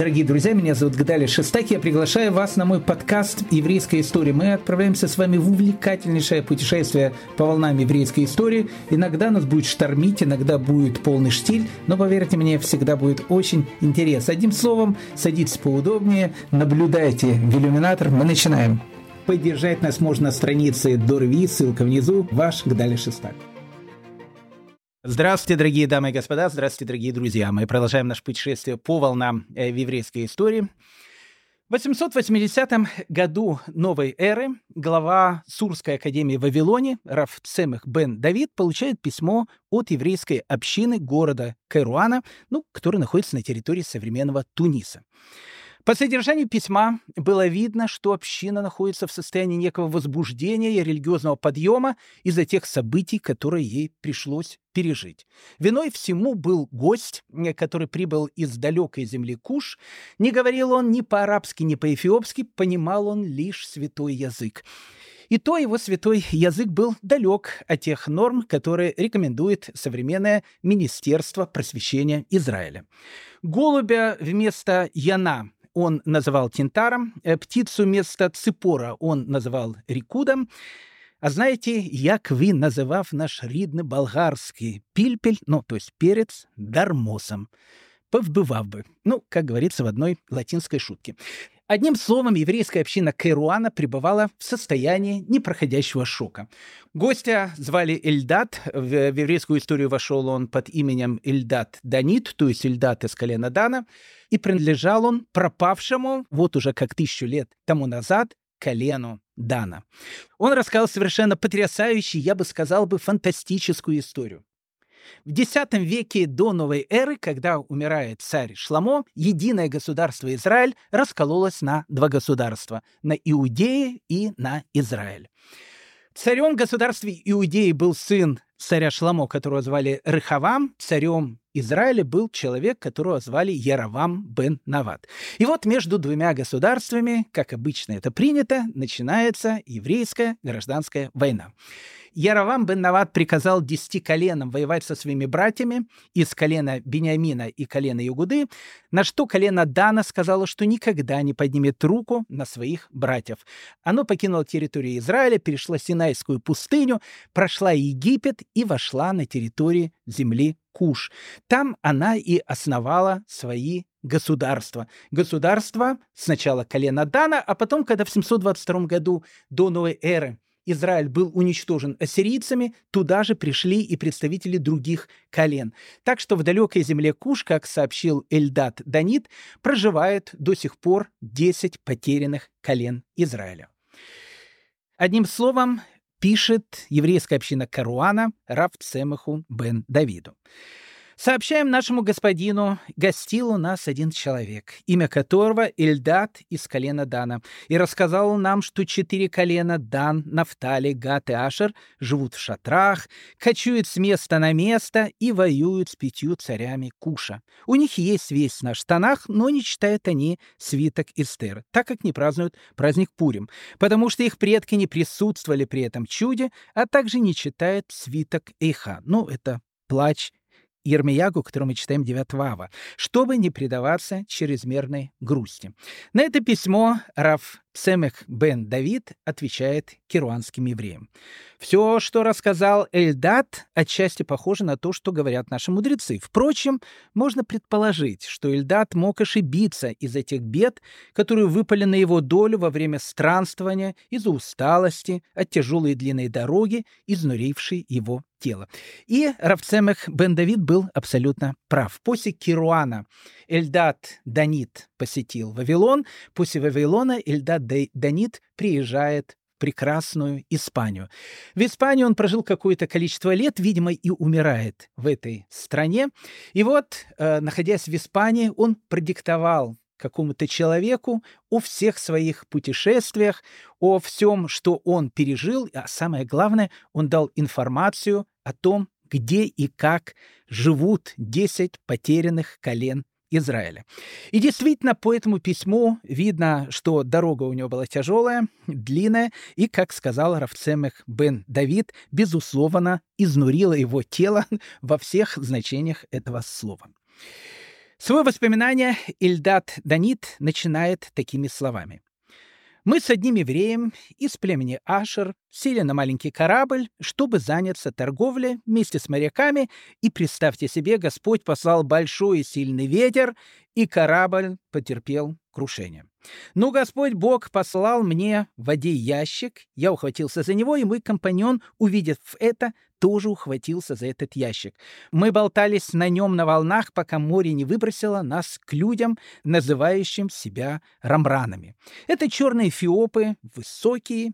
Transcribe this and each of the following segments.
Дорогие друзья, меня зовут Гадали Шестак. Я приглашаю вас на мой подкаст «Еврейская история». Мы отправляемся с вами в увлекательнейшее путешествие по волнам еврейской истории. Иногда нас будет штормить, иногда будет полный штиль, но, поверьте мне, всегда будет очень интересно. Одним словом, садитесь поудобнее, наблюдайте в иллюминатор. Мы начинаем. Поддержать нас можно на странице Дорви, ссылка внизу. Ваш Гадали Шестак. Здравствуйте, дорогие дамы и господа, здравствуйте, дорогие друзья. Мы продолжаем наше путешествие по волнам э, в еврейской истории. В 880 году новой эры глава Сурской академии в Вавилоне Раф Цемех бен Давид получает письмо от еврейской общины города Кайруана, ну, который находится на территории современного Туниса. По содержанию письма было видно, что община находится в состоянии некого возбуждения и религиозного подъема из-за тех событий, которые ей пришлось пережить. Виной всему был гость, который прибыл из далекой земли Куш. Не говорил он ни по-арабски, ни по-эфиопски, понимал он лишь святой язык. И то его святой язык был далек от тех норм, которые рекомендует современное Министерство просвещения Израиля. Голубя вместо яна он называл тинтаром, э, птицу вместо ципора он называл рикудом, а знаете, як вы называв наш рідний болгарский пильпель, ну, то есть перец, дармосом? Повбывав бы. Ну, как говорится в одной латинской шутке. Одним словом, еврейская община Кайруана пребывала в состоянии непроходящего шока. Гостя звали Эльдат. В еврейскую историю вошел он под именем Эльдат Данит, то есть Эльдат из колена Дана. И принадлежал он пропавшему, вот уже как тысячу лет тому назад, колену Дана. Он рассказал совершенно потрясающую, я бы сказал бы, фантастическую историю. В X веке до новой эры, когда умирает царь Шламо, единое государство Израиль раскололось на два государства – на Иудеи и на Израиль. Царем государства Иудеи был сын царя Шламо, которого звали Рыхавам, царем Израиля был человек, которого звали Яровам бен Нават. И вот между двумя государствами, как обычно это принято, начинается еврейская гражданская война. Яровам бен Нават приказал десяти коленам воевать со своими братьями из колена Бениамина и колена Югуды, на что колено Дана сказало, что никогда не поднимет руку на своих братьев. Оно покинуло территорию Израиля, перешло Синайскую пустыню, прошла Египет и вошла на территорию земли Куш. Там она и основала свои государства. Государство сначала колено Дана, а потом, когда в 722 году до новой эры Израиль был уничтожен ассирийцами, туда же пришли и представители других колен. Так что в далекой земле Куш, как сообщил Эльдат Данит, проживает до сих пор 10 потерянных колен Израиля. Одним словом, пишет еврейская община Каруана Рав Цемаху бен Давиду. Сообщаем нашему господину, гостил у нас один человек, имя которого Ильдат из колена Дана, и рассказал нам, что четыре колена Дан, Нафтали, Гат и Ашер живут в шатрах, кочуют с места на место и воюют с пятью царями Куша. У них есть весь на штанах, но не читают они свиток Эстер, так как не празднуют праздник Пурим, потому что их предки не присутствовали при этом чуде, а также не читают свиток Эйха. Ну, это плач Ермиягу, который мы читаем 9 ава, чтобы не предаваться чрезмерной грусти. На это письмо Раф Цемех бен Давид отвечает керуанским евреям. Все, что рассказал Эльдат, отчасти похоже на то, что говорят наши мудрецы. Впрочем, можно предположить, что Эльдат мог ошибиться из этих бед, которые выпали на его долю во время странствования из-за усталости от тяжелой длинной дороги, изнурившей его тело. И Равцемех бен Давид был абсолютно прав. После Кируана Эльдат Данит посетил Вавилон, после Вавилона Эльдат Данит приезжает в прекрасную Испанию. В Испании он прожил какое-то количество лет, видимо, и умирает в этой стране. И вот, э, находясь в Испании, он продиктовал какому-то человеку о всех своих путешествиях, о всем, что он пережил, а самое главное, он дал информацию о том, где и как живут 10 потерянных колен Израиля. И действительно, по этому письму видно, что дорога у него была тяжелая, длинная, и, как сказал Равцемех бен Давид, безусловно, изнурила его тело во всех значениях этого слова. Свое воспоминание Ильдат Данит начинает такими словами. Мы с одним евреем из племени Ашер сели на маленький корабль, чтобы заняться торговлей вместе с моряками, и, представьте себе, Господь послал большой и сильный ветер, и корабль потерпел крушение. Но Господь Бог послал мне в воде ящик, я ухватился за него, и мой компаньон, увидев это, тоже ухватился за этот ящик. Мы болтались на нем на волнах, пока море не выбросило нас к людям, называющим себя рамранами. Это черные фиопы, высокие,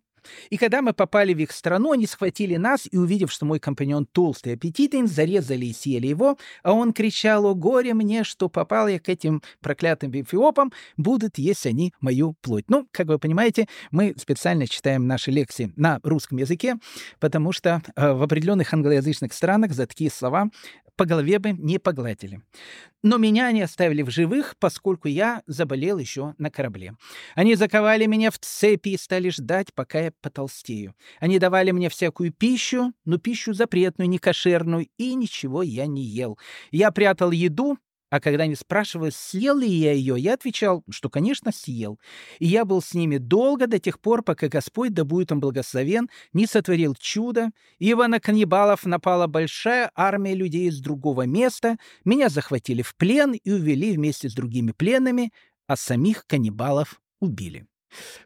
и когда мы попали в их страну, они схватили нас и, увидев, что мой компаньон толстый и аппетитен, зарезали и съели его, а он кричал, «О горе мне, что попал я к этим проклятым эфиопам, будут есть они мою плоть». Ну, как вы понимаете, мы специально читаем наши лекции на русском языке, потому что э, в определенных англоязычных странах за такие слова по голове бы не погладили. Но меня они оставили в живых, поскольку я заболел еще на корабле. Они заковали меня в цепи и стали ждать, пока я потолстею. Они давали мне всякую пищу, но пищу запретную, некошерную, и ничего я не ел. Я прятал еду а когда они спрашивали, съел ли я ее, я отвечал, что, конечно, съел. И я был с ними долго до тех пор, пока Господь, да будет он благословен, не сотворил чудо, ибо на каннибалов напала большая армия людей из другого места, меня захватили в плен и увели вместе с другими пленными, а самих каннибалов убили.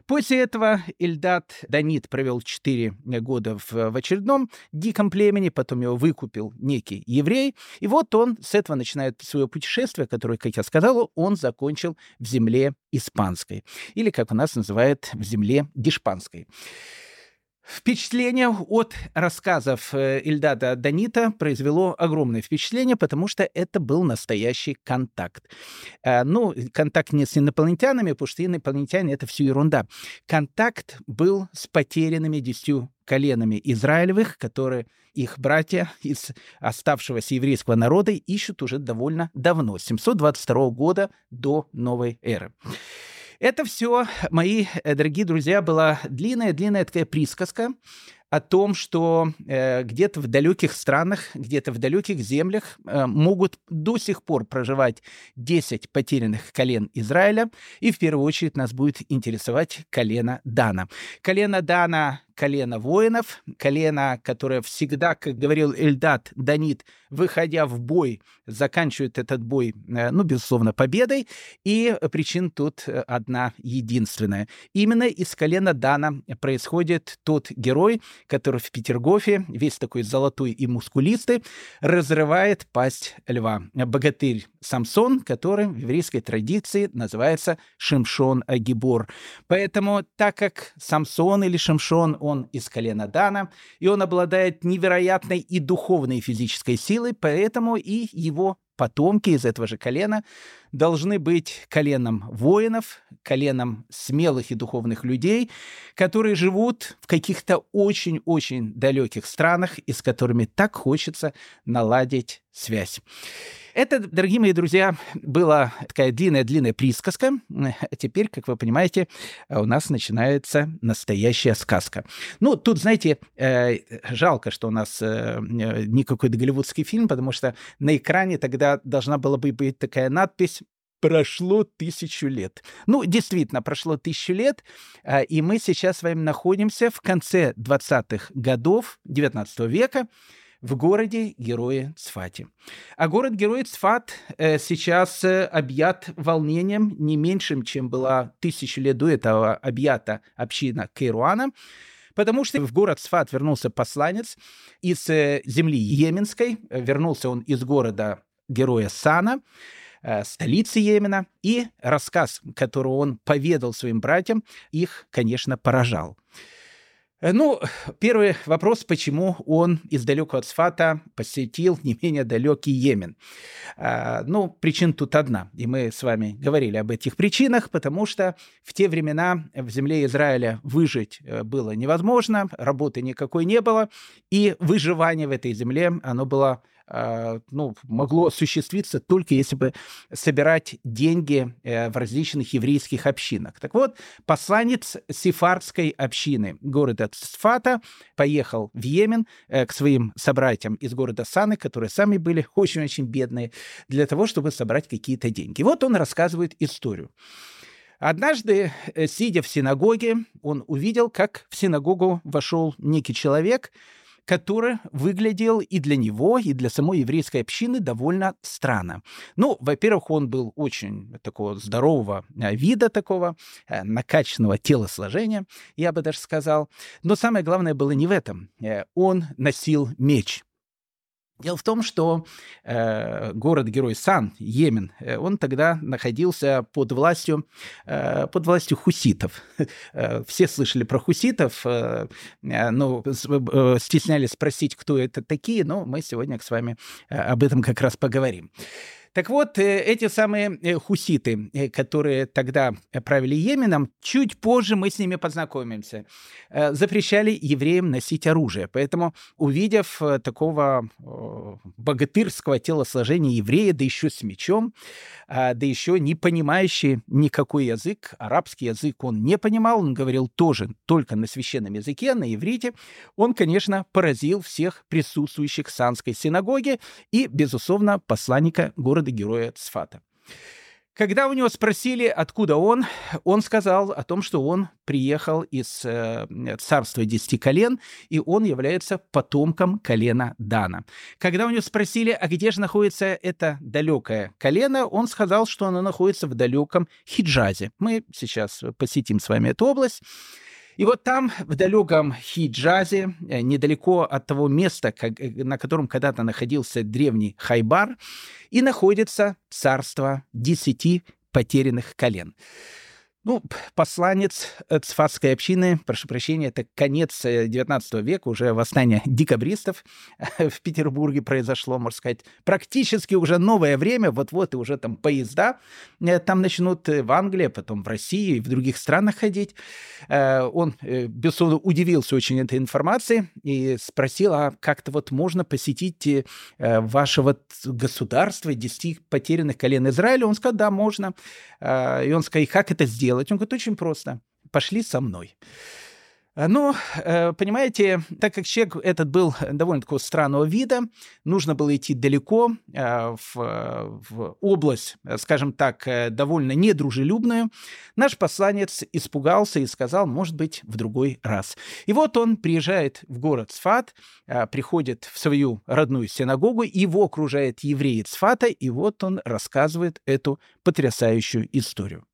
После этого Ильдат Данит провел 4 года в, в очередном диком племени, потом его выкупил некий еврей, и вот он с этого начинает свое путешествие, которое, как я сказал, он закончил в земле испанской, или, как у нас называют, в земле гешпанской. Впечатление от рассказов э, Ильдада Данита произвело огромное впечатление, потому что это был настоящий контакт. Э, ну, контакт не с инопланетянами, потому что инопланетяне — это все ерунда. Контакт был с потерянными десятью коленами Израилевых, которые их братья из оставшегося еврейского народа ищут уже довольно давно, с 722 года до новой эры. Это все, мои э, дорогие друзья, была длинная-длинная такая присказка о том, что э, где-то в далеких странах, где-то в далеких землях э, могут до сих пор проживать 10 потерянных колен Израиля, и в первую очередь нас будет интересовать колено Дана. Колено Дана колено воинов, колено, которое всегда, как говорил Эльдат Данит, выходя в бой, заканчивает этот бой, э, ну, безусловно, победой. И причин тут э, одна единственная. Именно из колена Дана происходит тот герой, который в Петергофе, весь такой золотой и мускулистый, разрывает пасть льва. Богатырь Самсон, который в еврейской традиции называется Шимшон Агибор. Поэтому, так как Самсон или Шимшон, он из колена Дана, и он обладает невероятной и духовной и физической силой, поэтому и его потомки из этого же колена должны быть коленом воинов, коленом смелых и духовных людей, которые живут в каких-то очень-очень далеких странах и с которыми так хочется наладить связь. Это, дорогие мои друзья, была такая длинная-длинная присказка. А теперь, как вы понимаете, у нас начинается настоящая сказка. Ну, тут, знаете, э, жалко, что у нас э, никакой голливудский фильм, потому что на экране тогда должна была бы быть такая надпись прошло тысячу лет. Ну, действительно, прошло тысячу лет, а, и мы сейчас с вами находимся в конце 20-х годов 19 века, в городе Герои Цфате. А город-герой Цфат э, сейчас э, объят волнением не меньшим, чем была тысячу лет до этого объята община Кейруана, потому что в город Цфат вернулся посланец из э, земли Йеменской, вернулся он из города героя Сана, столицы Йемена, и рассказ, который он поведал своим братьям, их, конечно, поражал. Э, ну, первый вопрос, почему он из далекого Цфата посетил не менее далекий Йемен. А, ну, причин тут одна, и мы с вами говорили об этих причинах, потому что в те времена в земле Израиля выжить э, было невозможно, работы никакой не было, и выживание в этой земле, оно было э, ну, могло осуществиться только если бы собирать деньги э, в различных еврейских общинах. Так вот, посланец сефардской общины города Цфата поехал в Йемен э, к своим собратьям из города Саны, которые сами были очень-очень бедные, для того, чтобы собрать какие-то деньги. Вот он рассказывает историю. Однажды, э, сидя в синагоге, он увидел, как в синагогу вошел некий человек, который выглядел и для него, и для самой еврейской общины довольно странно. Ну, во-первых, он был очень такого здорового э, вида, такого э, накачанного телосложения, я бы даже сказал. Но самое главное было не в этом. Он носил меч. Дело в том, что э, город-герой Сан, Йемен, э, он тогда находился под властью, э, под властью хуситов. Э, все слышали про хуситов, э, э, но э, стеснялись спросить, кто это такие, но мы сегодня с вами об этом как раз поговорим. Так вот, э, эти самые э, хуситы, э, которые тогда правили Йеменом, чуть позже мы с ними познакомимся, запрещали евреям носить оружие. Поэтому, увидев такого богатырского телосложения еврея, да еще с мечом, да еще не понимающий никакой язык, арабский язык он не понимал, он говорил тоже только на священном языке, на иврите, он, конечно, поразил всех присутствующих в Санской синагоге и, безусловно, посланника города города-героя Цфата. Когда у него спросили, откуда он, он сказал о том, что он приехал из э, царства десяти колен, и он является потомком колена Дана. Когда у него спросили, а где же находится это далекое колено, он сказал, что оно находится в далеком Хиджазе. Мы сейчас посетим с вами эту область. И вот там, в далеком Хиджазе, э, недалеко от того места, э, на котором когда-то находился древний Хайбар, и находится царство десяти потерянных колен. Ну, посланец цфатской общины, прошу прощения, это конец XIX э, века, уже восстание декабристов в Петербурге произошло, можно сказать, практически уже новое время, вот-вот и уже там поезда э, там начнут э, в Англии, потом в России и в других странах ходить. Он, безусловно, удивился очень этой информации и спросил, а как-то вот можно посетить ваше вот государство, 10 потерянных колен Израиля? Он сказал, да, можно. И он сказал, как это сделать? Делать? Он говорит, очень просто. Пошли со мной. А, ну, э, понимаете, так как человек этот был довольно такого странного вида, нужно было идти далеко, э, в, в область, скажем так, э, довольно недружелюбную, наш посланец испугался и сказал, может быть, в другой раз. И вот он приезжает в город Сфат, приходит в свою родную синагогу, его окружает евреи Сфата, и вот он рассказывает эту потрясающую историю.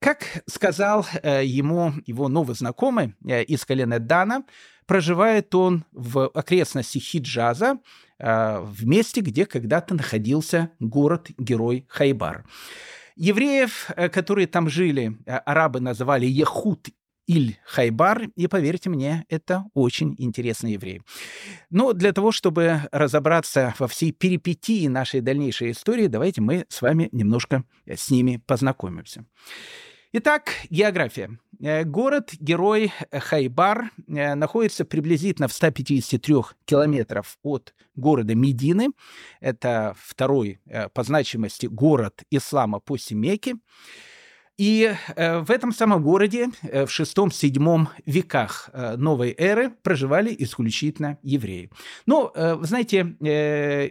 Как сказал э, ему его новый знакомый э, из колена Дана, проживает он в окрестности Хиджаза, э, в месте, где когда-то находился город-герой Хайбар. Евреев, которые там жили, арабы называли Яхут Иль-Хайбар, и поверьте мне, это очень интересный еврей. Но для того, чтобы разобраться во всей перипетии нашей дальнейшей истории, давайте мы с вами немножко с ними познакомимся. Итак, география. Э, город-герой Хайбар э, находится приблизительно в 153 километров от города Медины. Это второй э, по значимости город ислама после Мекки. И э, в этом самом городе э, в VI-VII веках э, новой эры проживали исключительно евреи. Но, ну, знаете,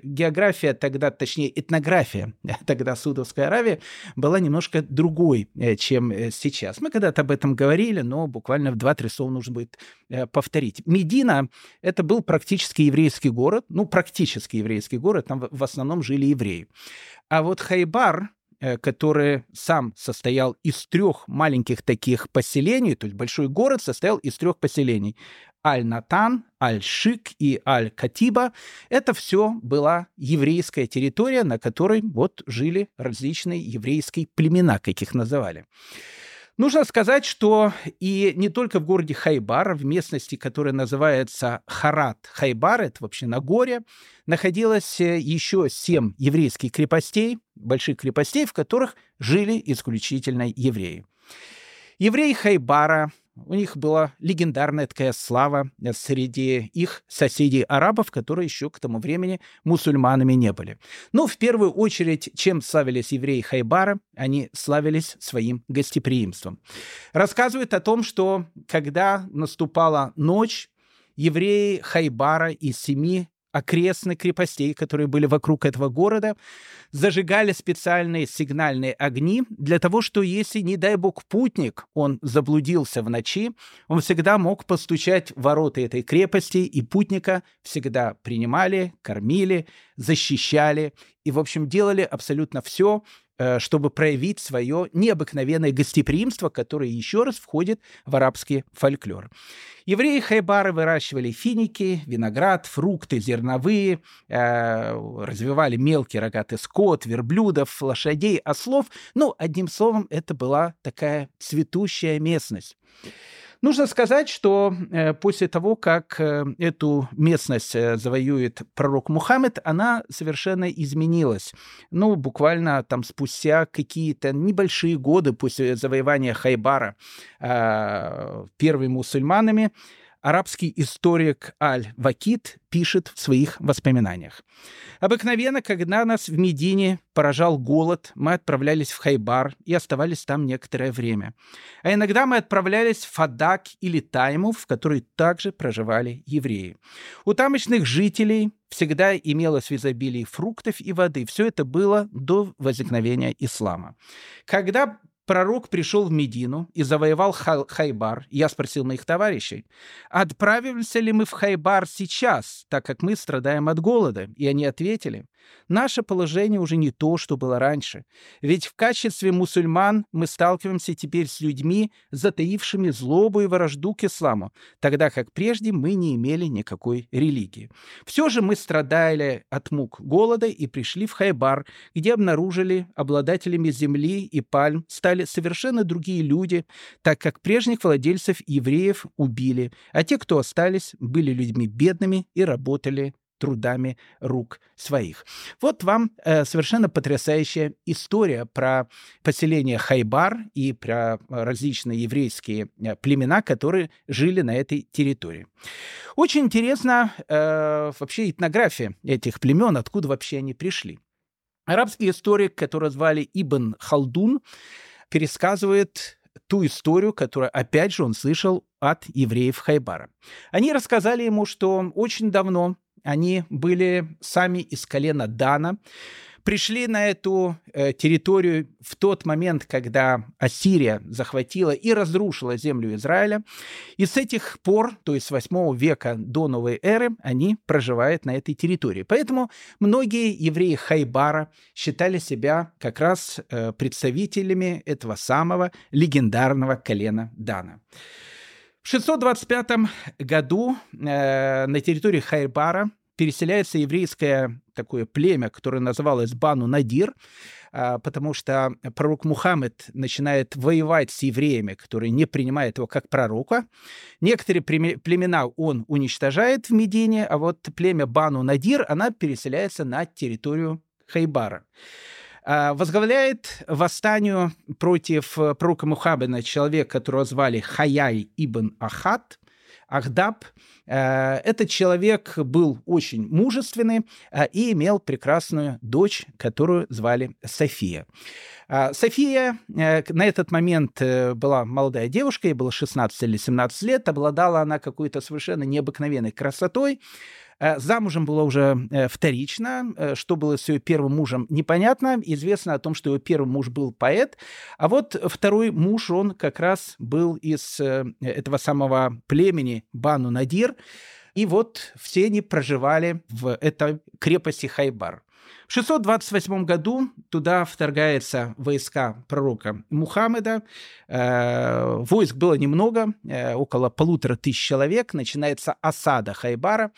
география тогда, точнее этнография тогда Судовской Аравии была немножко другой, чем сейчас. Мы когда-то об этом говорили, но буквально в два-три слова нужно будет повторить. Медина – это был практически еврейский город, ну, практически еврейский город, там в основном жили евреи. А вот Хайбар, который сам состоял из трех маленьких таких поселений, то есть большой город состоял из трех поселений. Аль-Натан, Аль-Шик и Аль-Катиба. Это все была еврейская территория, на которой вот жили различные еврейские племена, как их называли. Нужно сказать, что и не только в городе Хайбар, в местности, которая называется Харат Хайбар, это вообще на горе, находилось э, еще семь еврейских крепостей, больших крепостей, в которых жили исключительно евреи. Евреи Хайбара У них была легендарная такая слава среди их соседей-арабов, которые еще к тому времени мусульманами не были. Но в первую очередь, чем славились евреи Хайбара, они славились своим гостеприимством. Рассказывают о том, что когда наступала ночь, евреи Хайбара из семи окрестных крепостей, которые были вокруг этого города, зажигали специальные сигнальные огни для того, что если, не дай бог, путник, он заблудился в ночи, он всегда мог постучать в ворота этой крепости, и путника всегда принимали, кормили, защищали и, в общем, делали абсолютно все, чтобы проявить свое необыкновенное гостеприимство, которое еще раз входит в арабский фольклор. Евреи Хайбара выращивали финики, виноград, фрукты, зерновые, э, развивали мелкий рогатый скот, верблюдов, лошадей, ослов. Ну, одним словом, это была такая цветущая местность. Нужно сказать, что э, после того, как э, эту местность э, завоюет пророк Мухаммед, она совершенно изменилась. Ну, буквально там спустя какие-то небольшие годы после завоевания Хайбара первыми мусульманами, арабский историк Аль-Вакид пишет в своих воспоминаниях. Обыкновенно, когда нас в Медине поражал голод, мы отправлялись в Хайбар и оставались там некоторое время. А иногда мы отправлялись в Фадак или Тайму, в которой также проживали евреи. У тамошних жителей всегда имелось в изобилии фруктов и воды. Все это было до возникновения ислама. Когда пророк пришел в Медину и завоевал Хайбар, я спросил моих товарищей, отправимся ли мы в Хайбар сейчас, так как мы страдаем от голода? И они ответили, Наше положение уже не то, что было раньше. Ведь в качестве мусульман мы сталкиваемся теперь с людьми, затаившими злобу и вражду к исламу, тогда как прежде мы не имели никакой религии. Все же мы страдали от мук голода и пришли в Хайбар, где обнаружили обладателями земли и пальм стали совершенно другие люди, так как прежних владельцев евреев убили, а те, кто остались, были людьми бедными и работали трудами рук своих. Вот вам э, совершенно потрясающая история про поселение Хайбар и про различные еврейские э, племена, которые жили на этой территории. Очень интересна э, вообще этнография этих племен, откуда вообще они пришли. Арабский историк, которого звали Ибн Халдун, пересказывает ту историю, которую, опять же, он слышал от евреев Хайбара. Они рассказали ему, что очень давно они были сами из колена Дана, пришли на эту э, территорию в тот момент, когда Ассирия захватила и разрушила землю Израиля. И с этих пор, то есть с 8 века до новой эры, они проживают на этой территории. Поэтому многие евреи Хайбара считали себя как раз э, представителями этого самого легендарного колена Дана. В 625 году э, на территории Хайбара переселяется еврейское такое племя, которое называлось Бану Надир, э, потому что пророк Мухаммед начинает воевать с евреями, которые не принимают его как пророка. Некоторые племена он уничтожает в Медине, а вот племя Бану Надир, она переселяется на территорию Хайбара. А, возглавляет восстанию против э, пророка Мухаммеда человек, которого звали Хаяй ибн Ахат, Ахдаб. Э, этот человек был очень мужественный э, и имел прекрасную дочь, которую звали София. София на этот момент была молодая девушка, ей было 16 или 17 лет, обладала она какой-то совершенно необыкновенной красотой, Э, замужем была уже э, вторично. Э, что было с ее первым мужем, непонятно. Известно о том, что ее первый муж был поэт. А вот второй муж, он как раз был из этого самого племени Бану Надир. И вот все они проживали в этой крепости Хайбар. В 628 году туда вторгаются войска пророка Мухаммеда. Войск было немного, около полутора тысяч человек. Начинается осада Хайбара.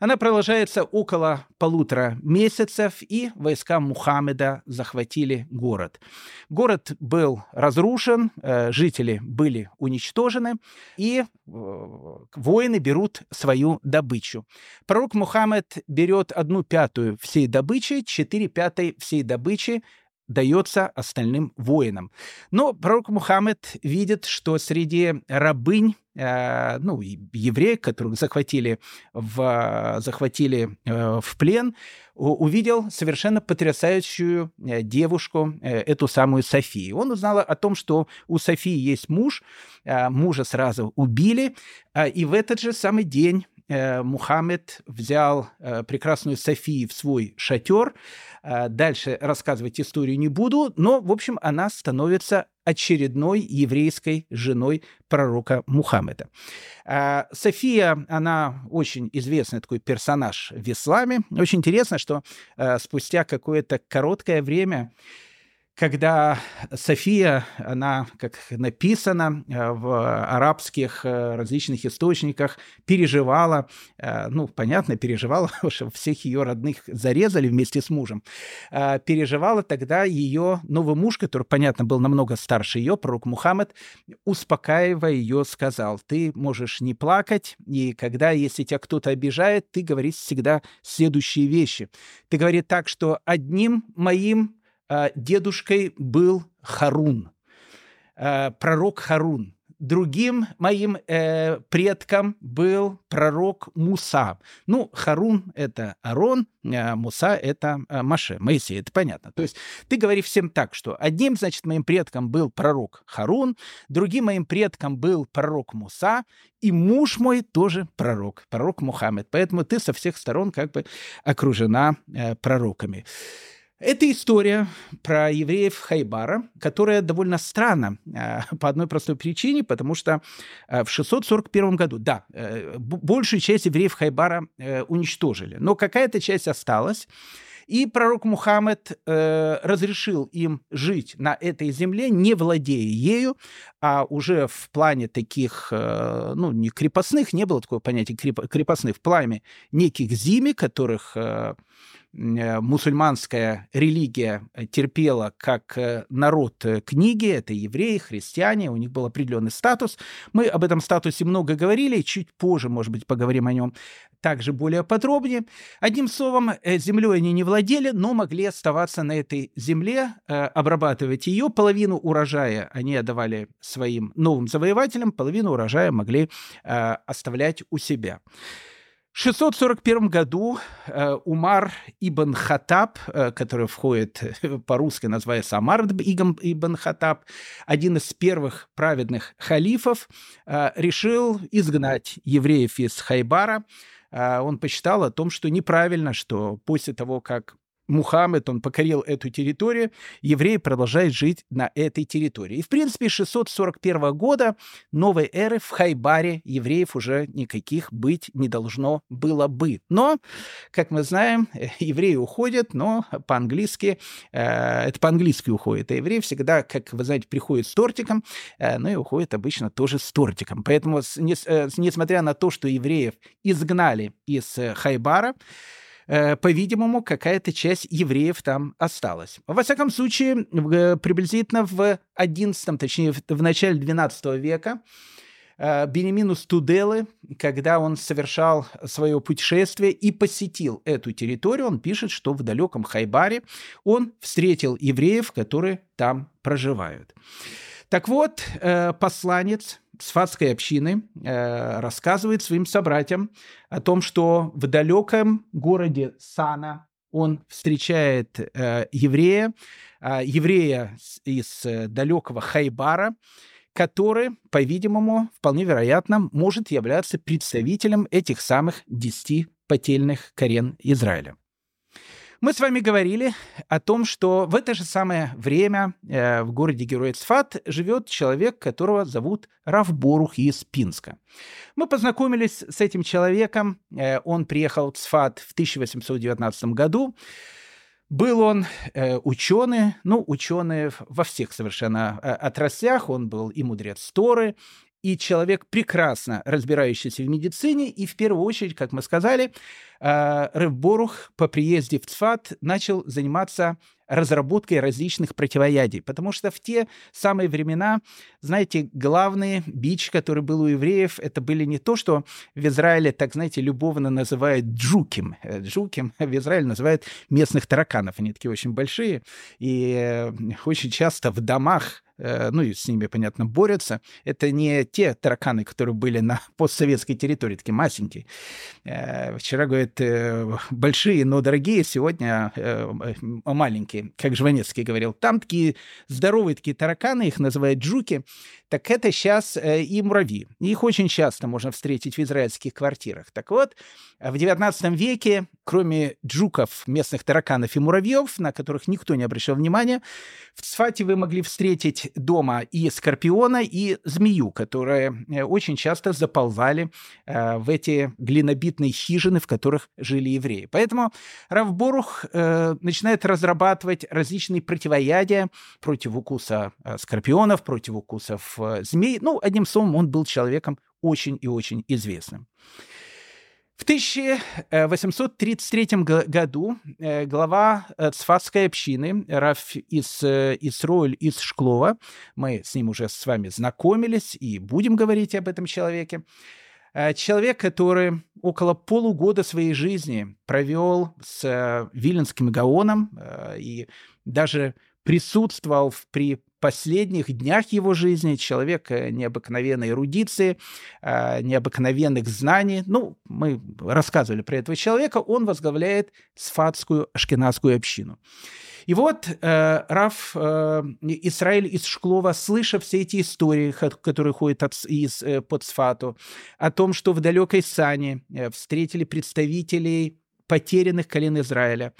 Она продолжается около полутора месяцев, и войска Мухаммеда захватили город. Город был разрушен, э, жители были уничтожены, и э, воины берут свою добычу. Пророк Мухаммед берет одну пятую всей добычи, четыре пятой всей добычи дается остальным воинам. Но пророк Мухаммед видит, что среди рабынь э, ну, евреев, которых захватили в, захватили э, в плен, увидел совершенно потрясающую э, девушку, эту самую Софию. Он узнал о том, что у Софии есть муж, мужа сразу убили, и в этот же самый день Мухаммед взял прекрасную Софию в свой шатер, Э, дальше рассказывать историю не буду, но, в общем, она становится очередной еврейской женой пророка Мухаммеда. Э, София, она очень известный такой персонаж в исламе. Очень интересно, что э, спустя какое-то короткое время когда София, она, как написано э, в арабских э, различных источниках, переживала, э, ну, понятно, переживала, что всех ее родных зарезали вместе с мужем, переживала тогда ее новый муж, который, понятно, был намного старше ее, пророк Мухаммед, успокаивая ее, сказал, ты можешь не плакать, и когда, если тебя кто-то обижает, ты говоришь всегда следующие вещи. Ты говоришь так, что одним моим дедушкой был Харун, а, пророк Харун. Другим моим э, предком был пророк Муса. Ну, Харун — это Арон, а Муса — это э, Маше, Моисей, это понятно. То есть ты говоришь всем так, что одним, значит, моим предком был пророк Харун, другим моим предком был пророк Муса, и муж мой тоже пророк, пророк Мухаммед. Поэтому ты со всех сторон как бы окружена э, пророками. Это история про евреев Хайбара, которая довольно странна э, по одной простой причине, потому что э, в 641 году, да, э, большую часть евреев Хайбара э, уничтожили, но какая-то часть осталась, и пророк Мухаммед э, разрешил им жить на этой земле, не владея ею, а уже в плане таких, ну, не крепостных, не было такого понятия крепостных, в плане неких зими, которых... мусульманская религия э, терпела как э, народ книги, это евреи, христиане, у них был определенный статус. Мы об этом статусе много говорили, чуть позже, может быть, поговорим о нем также более подробнее. Одним словом, землей они не владели, но могли оставаться на этой земле, обрабатывать ее. Половину урожая они отдавали своим новым завоевателям, половину урожая могли оставлять у себя. В 641 году э, Умар ибн Хатаб, э, который входит э, по-русски, называется Амар ибн Хатаб, один из первых праведных халифов, решил изгнать евреев из Хайбара. Он посчитал о том, что неправильно, что после того, как Мухаммед, он покорил эту территорию, евреи продолжают жить на этой территории. И, в принципе, с 641 года новой эры в Хайбаре евреев уже никаких быть не должно было бы. Но, как мы знаем, евреи уходят, но по-английски, э, это по-английски уходит, а евреи всегда, как вы знаете, приходят с тортиком, э, но и уходят обычно тоже с тортиком. Поэтому, с, не, э, несмотря на то, что евреев изгнали из э, Хайбара, Э, по-видимому, какая-то часть евреев там осталась. Во всяком случае, э, приблизительно в 11, точнее, в начале 12 века э, Бенеминус Туделы, когда он совершал свое путешествие и посетил эту территорию, он пишет, что в далеком Хайбаре он встретил евреев, которые там проживают. Так вот, посланец сфатской общины э, рассказывает своим собратьям о том, что в далеком городе Сана он встречает э, еврея, э, еврея из э, далекого Хайбара, который, по-видимому, вполне вероятно, может являться представителем этих самых десяти потельных корен Израиля. Мы с вами говорили о том, что в это же самое время э, в городе Герой Цфат живет человек, которого зовут Равборух из Пинска. Мы познакомились с этим человеком. Э, он приехал в Цфат в 1819 году. Был он э, ученый, ну, ученый во всех совершенно э, отраслях. Он был и мудрец Торы, и человек, прекрасно разбирающийся в медицине, и в первую очередь, как мы сказали, э, Борух по приезде в Цфат начал заниматься разработкой различных противоядий. Потому что в те самые времена, знаете, главный бич, который был у евреев, это были не то, что в Израиле, так знаете, любовно называют джуким. Э, джуким в Израиле называют местных тараканов. Они такие очень большие. И э, очень часто в домах ну и с ними, понятно, борются. Это не те тараканы, которые были на постсоветской территории, такие масенькие. Э, вчера, говорят, э, большие, но дорогие, сегодня маленькие, как Жванецкий говорил. Там такие здоровые такие тараканы, их называют джуки. Так это сейчас и муравьи. Их очень часто можно встретить в израильских квартирах. Так вот, в XIX веке, кроме джуков, местных тараканов и муравьев, на которых никто не обращал внимания, в Цфате вы могли встретить дома и скорпиона, и змею, которые э, очень часто заползали э, в эти глинобитные хижины, в которых жили евреи. Поэтому Равборух э, начинает разрабатывать различные противоядия против укуса скорпионов, против укусов змей. Ну, одним словом, он был человеком очень и очень известным. В 1833 году э, глава э, Цфатской общины Раф из э, Исроэль из Шклова, мы с ним уже с вами знакомились и будем говорить об этом человеке, человек, который около полугода своей жизни провел с Виленским Гаоном и даже присутствовал при последних днях его жизни, человек э, необыкновенной эрудиции, а, необыкновенных знаний. Ну, мы рассказывали про этого человека. Он возглавляет сфатскую ашкенадскую общину. И вот э, Раф э, Израиль из Шклова, слыша все эти истории, которые ходят от, из, э, под Сфату, о том, что в далекой Сане э, встретили представителей потерянных колен Израиля, Э,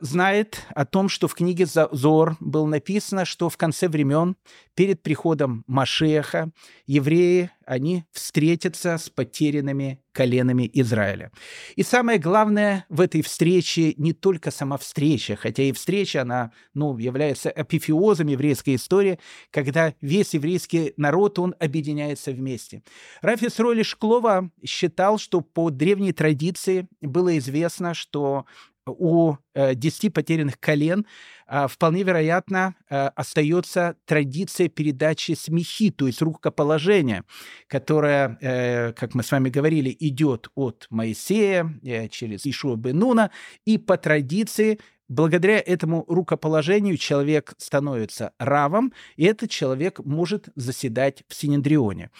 знает о том, что в книге Зор было написано, что в конце времен, перед приходом Машеха, евреи, они встретятся с потерянными коленами Израиля. И самое главное в этой встрече не только сама встреча, хотя и встреча, она ну, является апифеозом еврейской истории, когда весь еврейский народ, он объединяется вместе. Рафис Роли Шклова считал, что по древней традиции было известно, что у э, 10 потерянных колен э, вполне вероятно э, остается традиция передачи смехи, то есть рукоположения, которая, э, как мы с вами говорили, идет от Моисея э, через Ишуа Бенуна, и по традиции Благодаря этому рукоположению человек становится равом, и этот человек может заседать в Синедрионе.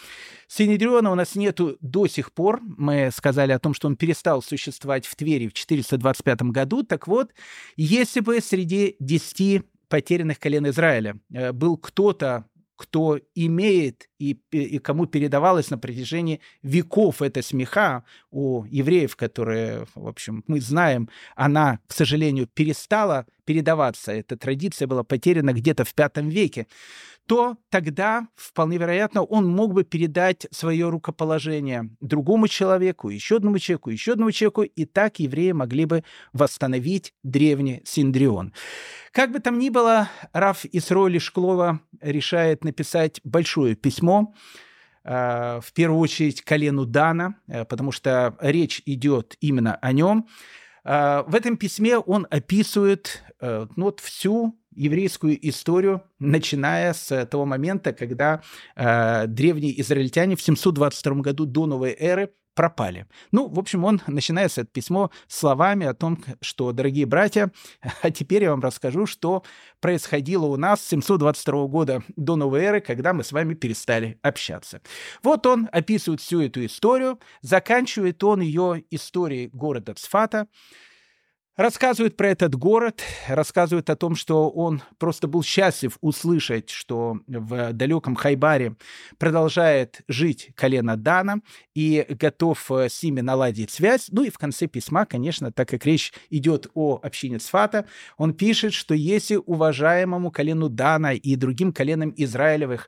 Синедриона у нас нету до сих пор. Мы сказали о том, что он перестал существовать в Твери в 425 году. Так вот, если бы среди десяти потерянных колен Израиля э, был кто-то, кто имеет и, и кому передавалось на протяжении веков эта смеха у евреев, которые, в общем, мы знаем, она, к сожалению, перестала передаваться, эта традиция была потеряна где-то в V веке, то тогда, вполне вероятно, он мог бы передать свое рукоположение другому человеку, еще одному человеку, еще одному человеку, и так евреи могли бы восстановить древний Синдрион. Как бы там ни было, Раф Исроли Шклова решает написать большое письмо, э, в первую очередь колену Дана, э, потому что речь идет именно о нем. Э, в этом письме он описывает ну, вот всю еврейскую историю, начиная с того момента, когда э, древние израильтяне в 722 году до новой эры пропали. Ну, в общем, он начинает это письмо словами о том, что, дорогие братья, а теперь я вам расскажу, что происходило у нас с 722 года до новой эры, когда мы с вами перестали общаться. Вот он описывает всю эту историю, заканчивает он ее историей города Цфата, Рассказывает про этот город, рассказывает о том, что он просто был счастлив услышать, что в далеком Хайбаре продолжает жить колено Дана и готов э, с ними наладить связь. Ну и в конце письма, конечно, так как речь идет о общине Цфата, он пишет, что если уважаемому колену Дана и другим коленам Израилевых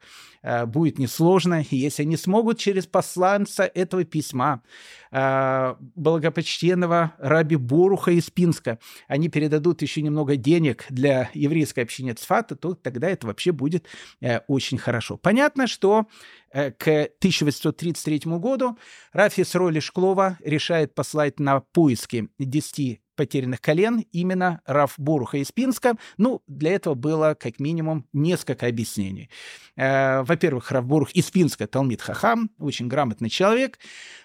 будет несложно, если они смогут через посланца этого письма э, благопочтенного раби Боруха из Пинска, они передадут еще немного денег для еврейской общины Цфата, то тогда это вообще будет э, очень хорошо. Понятно, что к 1833 году Рафис Роли Шклова решает послать на поиски 10 потерянных колен именно Раф Боруха из Пинска. Ну, для этого было как минимум несколько объяснений. Э, во-первых, Раф Борух из Пинска Талмит Хахам, очень грамотный человек.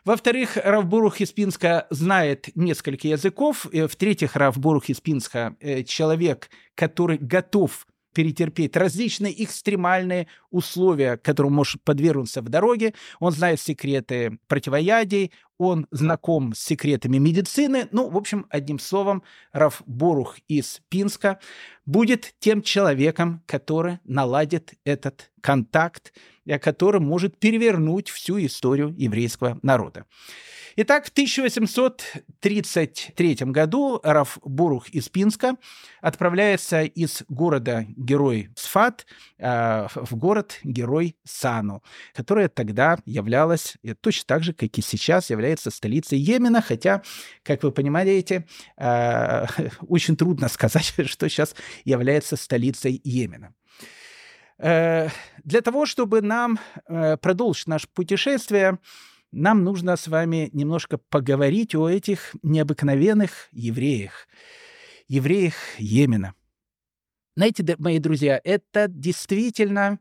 Во-вторых, Раф Борух из Пинска знает несколько языков. Э, в-третьих, Раф Борух из Пинска человек, который готов перетерпеть различные экстремальные условия, которым может подвергнуться в дороге. Он знает секреты противоядий, он знаком с секретами медицины. Ну, в общем, одним словом, Раф Борух из Пинска будет тем человеком, который наладит этот контакт, который может перевернуть всю историю еврейского народа. Итак, в 1833 году Раф Бурух из Пинска отправляется из города-герой Сфат э, в город-герой Сану, которая тогда являлась, точно так же, как и сейчас, является столицей Йемена, хотя, как вы понимаете, э, очень трудно сказать, что сейчас является столицей Йемена. Э, для того, чтобы нам э, продолжить наше путешествие, нам нужно с вами немножко поговорить о этих необыкновенных евреях, евреях Йемена. Знаете, мои друзья, это действительно,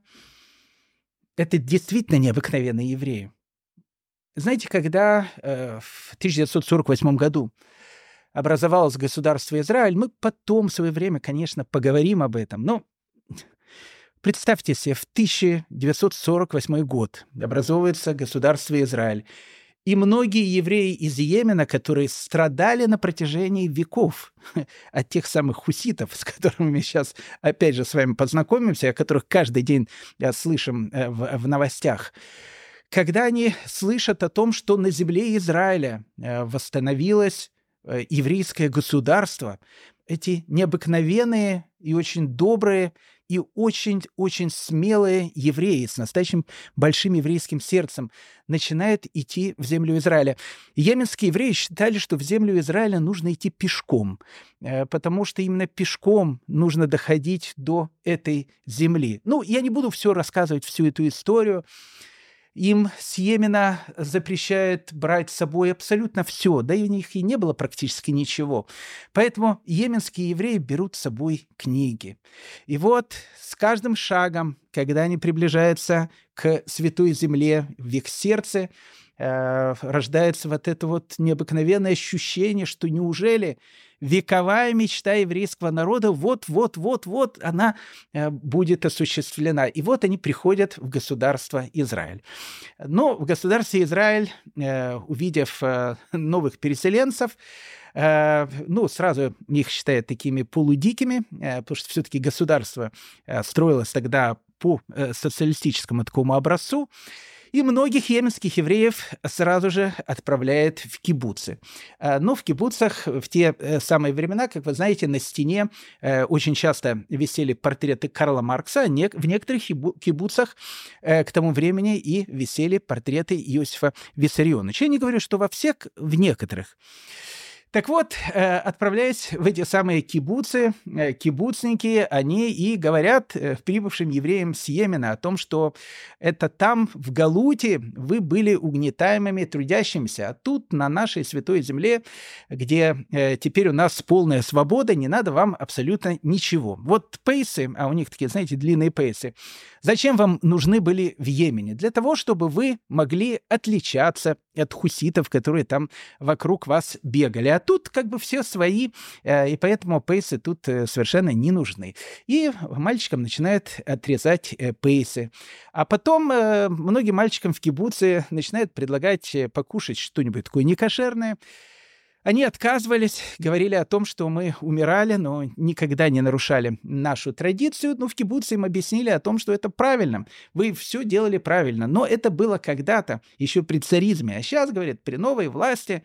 это действительно необыкновенные евреи. Знаете, когда э, в 1948 году образовалось государство Израиль, мы потом в свое время, конечно, поговорим об этом, но Представьте себе, в 1948 год образовывается государство Израиль. И многие евреи из Йемена, которые страдали на протяжении веков от тех самых хуситов, с которыми мы сейчас опять же с вами познакомимся, о которых каждый день э, слышим э, в, в новостях, когда они слышат о том, что на земле Израиля э, восстановилось еврейское государство, эти необыкновенные и очень добрые и очень-очень смелые евреи с настоящим большим еврейским сердцем начинают идти в землю Израиля. Йеменские евреи считали, что в землю Израиля нужно идти пешком, э, потому что именно пешком нужно доходить до этой земли. Ну, я не буду все рассказывать, всю эту историю им с Йемена запрещают брать с собой абсолютно все, да и у них и не было практически ничего. Поэтому йеменские евреи берут с собой книги. И вот с каждым шагом, когда они приближаются к Святой Земле, в их сердце э, рождается вот это вот необыкновенное ощущение, что неужели вековая мечта еврейского народа вот-вот-вот-вот она э, будет осуществлена. И вот они приходят в государство Израиль. Но в государстве Израиль, э, увидев э, новых переселенцев, ну, сразу их считают такими полудикими, потому что все-таки государство строилось тогда по социалистическому такому образцу, и многих йеменских евреев сразу же отправляет в кибуцы. А, но в кибуцах в те э, самые времена, как вы знаете, на стене э, очень часто висели портреты Карла Маркса, в некоторых кибуцах э, к тому времени и висели портреты Иосифа Виссарионовича. Я не говорю, что во всех, в некоторых. Так вот, э, отправляясь в эти самые кибуцы, э, кибуцники, они и говорят э, прибывшим евреям с Йемена о том, что это там, в Галуте, вы были угнетаемыми трудящимися, а тут, на нашей святой земле, где теперь у нас полная свобода, не надо вам абсолютно ничего. Вот пейсы, а у них такие, знаете, длинные пейсы, зачем вам нужны были в Йемене? Для того, чтобы вы могли отличаться от хуситов, которые там вокруг вас бегали. А тут как бы все свои, э, и поэтому пейсы тут э, совершенно не нужны. И мальчикам начинают отрезать э, пейсы. А потом многим мальчикам в кибуце начинают предлагать покушать что-нибудь такое некошерное, они отказывались, говорили о том, что мы умирали, но никогда не нарушали нашу традицию. Но ну, в кибуце им объяснили о том, что это правильно. Вы все делали правильно. Но это было когда-то, еще при царизме. А сейчас, говорят, при новой власти,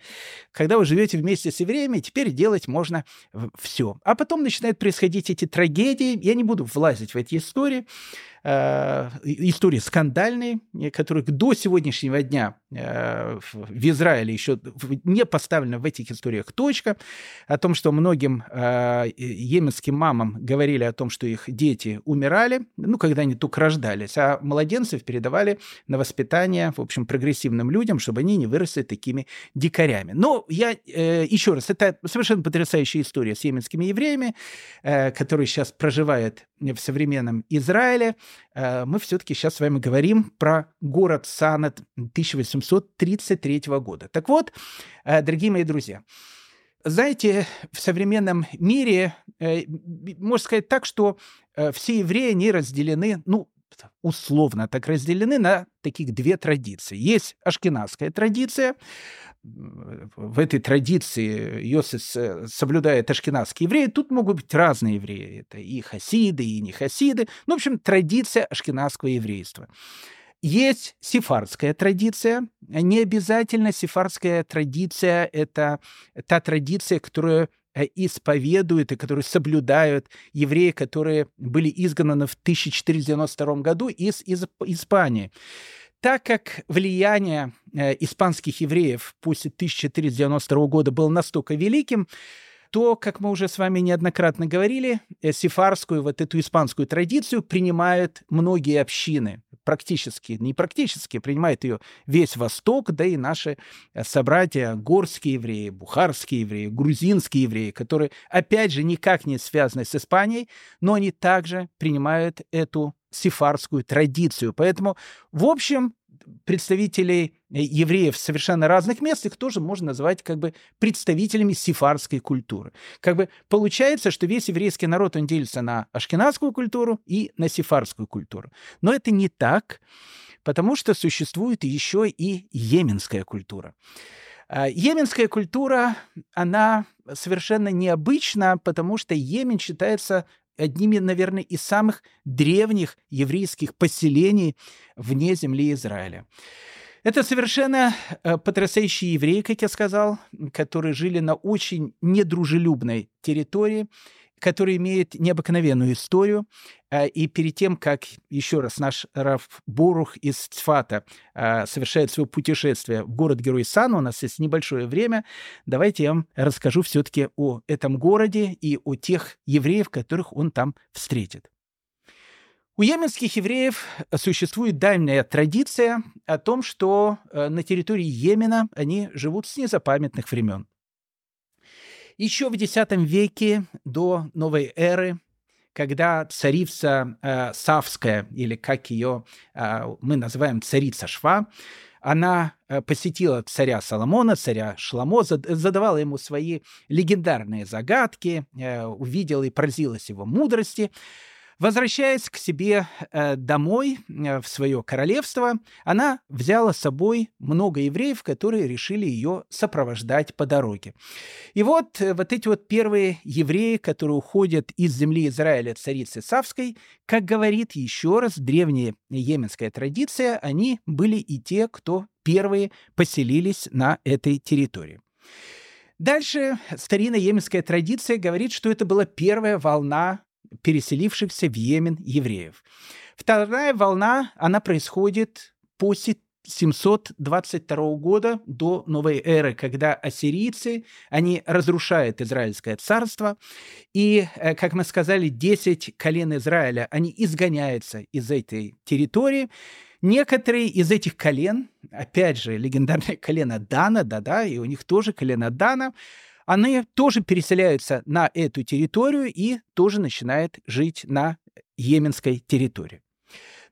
когда вы живете вместе с евреями, теперь делать можно все. А потом начинают происходить эти трагедии. Я не буду влазить в эти истории. Э, истории скандальные, которые до сегодняшнего дня э, в Израиле еще не поставлена в этих историях точка, о том, что многим э, йеменским мамам говорили о том, что их дети умирали, ну, когда они только рождались, а младенцев передавали на воспитание, в общем, прогрессивным людям, чтобы они не выросли такими дикарями. Но я, э, еще раз, это совершенно потрясающая история с йеменскими евреями, э, которые сейчас проживают в современном Израиле. Э, мы все-таки сейчас с вами говорим про город Санат 1833 года. Так вот, э, дорогие мои друзья, знаете, в современном мире, э, можно сказать так, что все евреи, они разделены, ну, условно так разделены на таких две традиции. Есть ашкенадская традиция, в этой традиции Йосиф соблюдает ашкенадские евреи. Тут могут быть разные евреи. Это и хасиды, и не хасиды. Ну, в общем, традиция ашкенадского еврейства. Есть сефардская традиция. Не обязательно сефардская традиция – это та традиция, которую э, исповедуют и которые соблюдают евреи, которые были изгнаны в 1492 году из, из Испании. Так как влияние э, испанских евреев после 1492 года было настолько великим, то, как мы уже с вами неоднократно говорили, э, сефарскую, вот эту испанскую традицию принимают многие общины. Практически, не практически, принимает ее весь Восток, да и наши э, собратья, горские евреи, бухарские евреи, грузинские евреи, которые, опять же, никак не связаны с Испанией, но они также принимают эту сефарскую традицию. Поэтому, в общем, представителей евреев совершенно разных мест, их тоже можно назвать как бы представителями сефарской культуры. Как бы получается, что весь еврейский народ, он делится на ашкенадскую культуру и на сефарскую культуру. Но это не так, потому что существует еще и йеменская культура. А, йеменская культура, она совершенно необычна, потому что Йемен считается одними, наверное, из самых древних еврейских поселений вне земли Израиля. Это совершенно э, потрясающие евреи, как я сказал, которые жили на очень недружелюбной территории который имеет необыкновенную историю. А, и перед тем, как еще раз наш Раф Борух из Цфата а, совершает свое путешествие в город-герой Сан, у нас есть небольшое время, давайте я вам расскажу все-таки о этом городе и о тех евреев, которых он там встретит. У йеменских евреев существует давняя традиция о том, что э, на территории Йемена они живут с незапамятных времен. Еще в X веке до новой эры, когда царица э, Савская, или как ее э, мы называем царица Шва, она посетила царя Соломона, царя Шламо, задавала ему свои легендарные загадки, увидела и поразилась его мудрости. Возвращаясь к себе э, домой, э, в свое королевство, она взяла с собой много евреев, которые решили ее сопровождать по дороге. И вот, э, вот эти вот первые евреи, которые уходят из земли Израиля царицы Савской, как говорит еще раз древняя йеменская традиция, они были и те, кто первые поселились на этой территории. Дальше старинная йеменская традиция говорит, что это была первая волна переселившихся в Йемен евреев. Вторая волна, она происходит после 722 года до новой эры, когда ассирийцы, они разрушают Израильское царство, и, э, как мы сказали, 10 колен Израиля, они изгоняются из этой территории. Некоторые из этих колен, опять же, легендарное колено Дана, да-да, и у них тоже колено Дана, они тоже переселяются на эту территорию и тоже начинают жить на йеменской территории.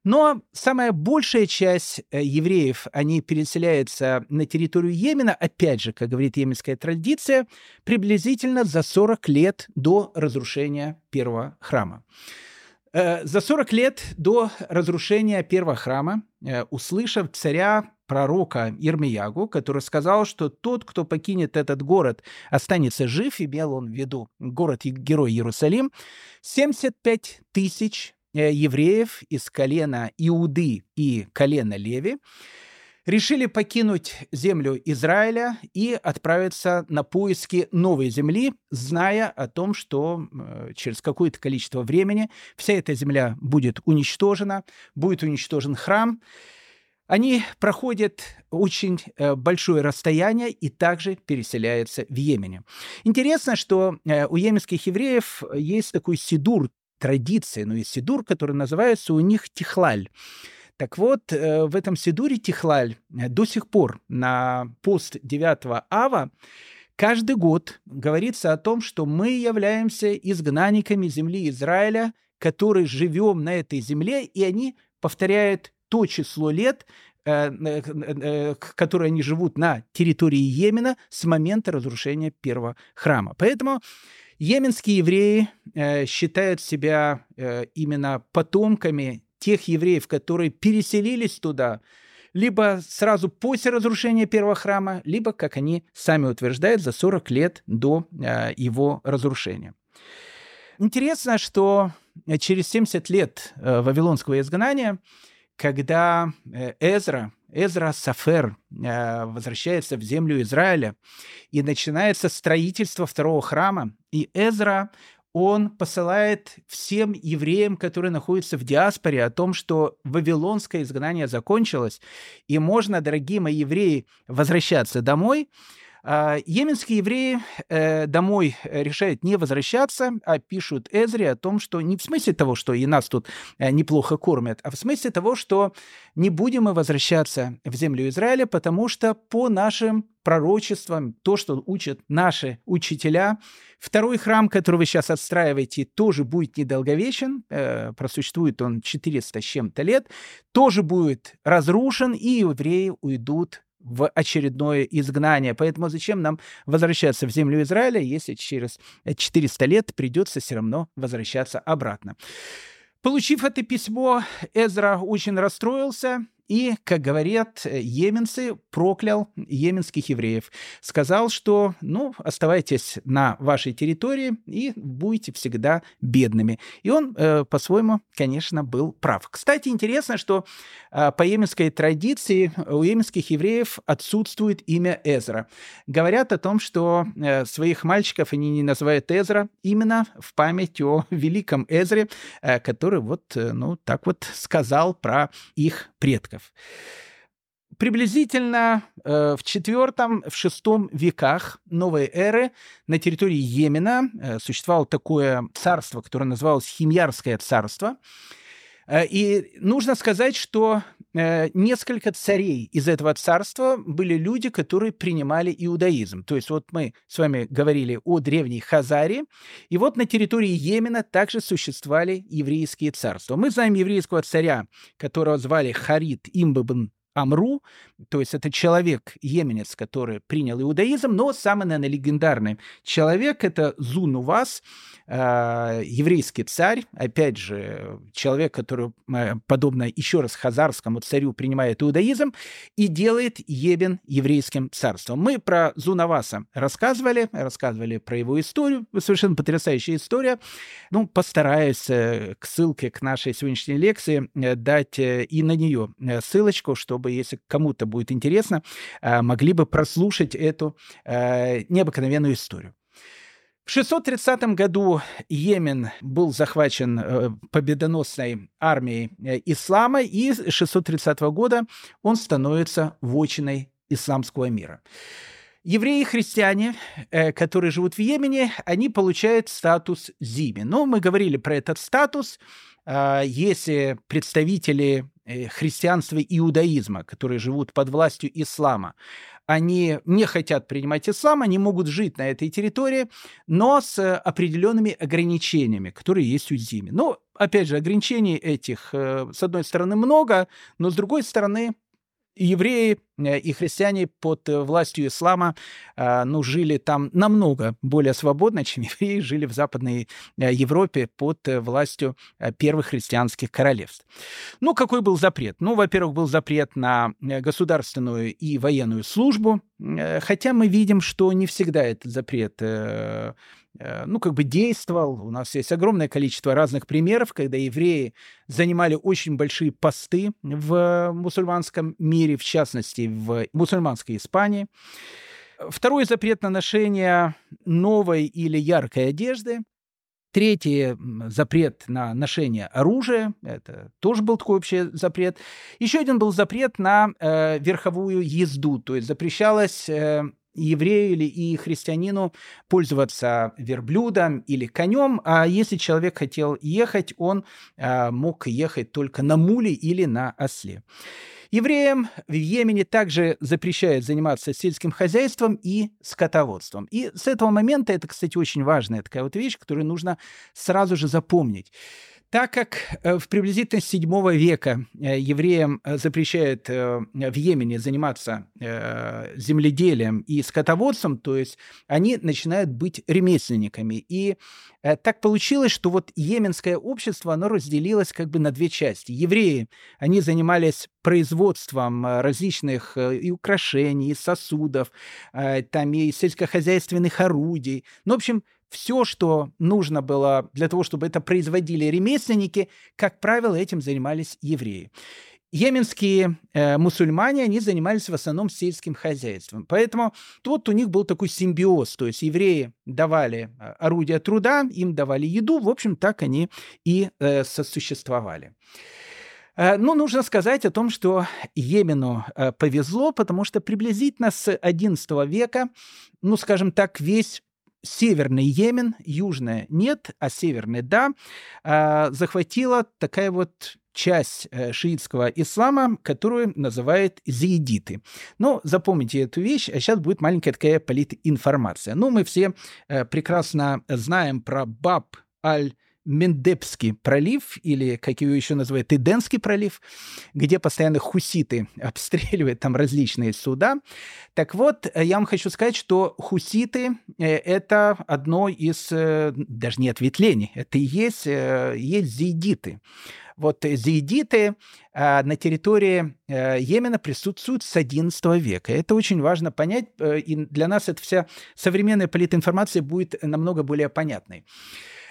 Но самая большая часть э, евреев, они переселяются на территорию Йемена, опять же, как говорит йеменская традиция, приблизительно за 40 лет до разрушения первого храма. Э, за 40 лет до разрушения первого храма, э, услышав царя пророка Ирмиягу, который сказал, что тот, кто покинет этот город, останется жив, имел он в виду город-герой Иерусалим, 75 тысяч э, евреев из колена Иуды и колена Леви решили покинуть землю Израиля и отправиться на поиски новой земли, зная о том, что э, через какое-то количество времени вся эта земля будет уничтожена, будет уничтожен храм. Они проходят очень э, большое расстояние и также переселяются в Йемене. Интересно, что э, у йеменских евреев есть такой сидур, традиция, но есть сидур, который называется у них тихлаль. Так вот, э, в этом Сидуре Тихлаль до сих пор на пост 9 ава каждый год говорится о том, что мы являемся изгнанниками земли Израиля, которые живем на этой земле, и они повторяют то число лет, э, которые они живут на территории Йемена с момента разрушения первого храма. Поэтому Йеменские евреи считают себя именно потомками тех евреев, которые переселились туда, либо сразу после разрушения первого храма, либо, как они сами утверждают, за 40 лет до э, его разрушения. Интересно, что через 70 лет э, Вавилонского изгнания, когда э, Эзра, Эзра Сафер э, возвращается в землю Израиля, и начинается строительство второго храма, и Эзра он посылает всем евреям, которые находятся в диаспоре, о том, что вавилонское изгнание закончилось, и можно, дорогие мои евреи, возвращаться домой. А, йеменские евреи э, домой решают не возвращаться, а пишут Эзре о том, что не в смысле того, что и нас тут э, неплохо кормят, а в смысле того, что не будем мы возвращаться в землю Израиля, потому что по нашим пророчествам, то, что учат наши учителя, второй храм, который вы сейчас отстраиваете, тоже будет недолговечен, э, просуществует он 400 с чем-то лет, тоже будет разрушен, и евреи уйдут в очередное изгнание. Поэтому зачем нам возвращаться в землю Израиля, если через 400 лет придется все равно возвращаться обратно? Получив это письмо, Эзра очень расстроился, и, как говорят йеменцы, проклял йеменских евреев. Сказал, что, ну, оставайтесь на вашей территории и будете всегда бедными. И он, э, по-своему, конечно, был прав. Кстати, интересно, что э, по йеменской традиции у йеменских евреев отсутствует имя Эзра. Говорят о том, что э, своих мальчиков они не называют Эзра именно в память о великом Эзре, э, который вот, э, ну, так вот сказал про их предков предков. Приблизительно э, в IV, в VI веках новой эры на территории Йемена э, существовало такое царство, которое называлось Химьярское царство. Э, и нужно сказать, что несколько царей из этого царства были люди, которые принимали иудаизм. То есть вот мы с вами говорили о древней Хазаре, и вот на территории Йемена также существовали еврейские царства. Мы знаем еврейского царя, которого звали Харид Имбабн Амру, то есть это человек, йеменец, который принял иудаизм, но самый, наверное, легендарный человек – это Зунувас, э, еврейский царь, опять же, человек, который, э, подобно еще раз хазарскому царю, принимает иудаизм и делает Ебен еврейским царством. Мы про Зунаваса рассказывали, рассказывали про его историю, совершенно потрясающая история. Ну, постараюсь э, к ссылке к нашей сегодняшней лекции дать и на нее ссылочку, чтобы чтобы, если кому-то будет интересно, э, могли бы прослушать эту э, необыкновенную историю. В 630 году Йемен был захвачен э, победоносной армией ислама, и с 630 года он становится вочиной исламского мира. Евреи и христиане, которые живут в Йемене, они получают статус зими. Но мы говорили про этот статус. Если представители Э, христианства и иудаизма, которые живут под властью ислама. Они не хотят принимать ислам, они могут жить на этой территории, но с определенными ограничениями, которые есть у Зими. Но, опять же, ограничений этих, э, с одной стороны, много, но с другой стороны, евреи э, и христиане под э, властью ислама э, ну, жили там намного более свободно, чем евреи жили в Западной Европе под властью первых христианских королевств. Ну, какой был запрет? Ну, во-первых, был запрет на государственную и военную службу, хотя мы видим, что не всегда этот запрет ну, как бы действовал. У нас есть огромное количество разных примеров, когда евреи занимали очень большие посты в мусульманском мире, в частности, в мусульманской Испании. Второй запрет на ношение новой или яркой одежды. Третий запрет на ношение оружия, это тоже был такой общий запрет. Еще один был запрет на э, верховую езду, то есть запрещалось э, еврею или и христианину пользоваться верблюдом или конем, а если человек хотел ехать, он э, мог ехать только на муле или на осле. Евреям в Йемене также запрещают заниматься сельским хозяйством и скотоводством. И с этого момента, это, кстати, очень важная такая вот вещь, которую нужно сразу же запомнить. Так как э, в приблизительно 7 века э, евреям э, запрещают в Йемене заниматься земледелием и скотоводством, то есть они начинают быть ремесленниками. И так получилось, что вот йеменское общество, оно разделилось как бы на две части. Евреи, они занимались производством различных и украшений, и сосудов, там и сельскохозяйственных орудий. Ну, в общем, все, что нужно было для того, чтобы это производили ремесленники, как правило, этим занимались евреи. Йеменские э, мусульмане, они занимались в основном сельским хозяйством. Поэтому тут у них был такой симбиоз. То есть евреи давали э, орудия труда, им давали еду. В общем, так они и э, сосуществовали. Э, ну, нужно сказать о том, что Йемену э, повезло, потому что приблизительно с XI века, ну, скажем так, весь Северный Йемен, южная нет, а северный да, а, захватила такая вот часть э, шиитского ислама, которую называют зиидиты. Но запомните эту вещь, а сейчас будет маленькая такая политинформация. Ну, мы все э, прекрасно знаем про Баб аль Мендепский пролив, или, как его еще называют, Иденский пролив, где постоянно хуситы обстреливают там различные суда. Так вот, э, я вам хочу сказать, что хуситы э, — это одно из, э, даже не ответвлений, это и есть, есть зиидиты. Вот зиидиты на территории Йемена присутствуют с XI века. Это очень важно понять, и для нас эта вся современная политинформация будет намного более понятной.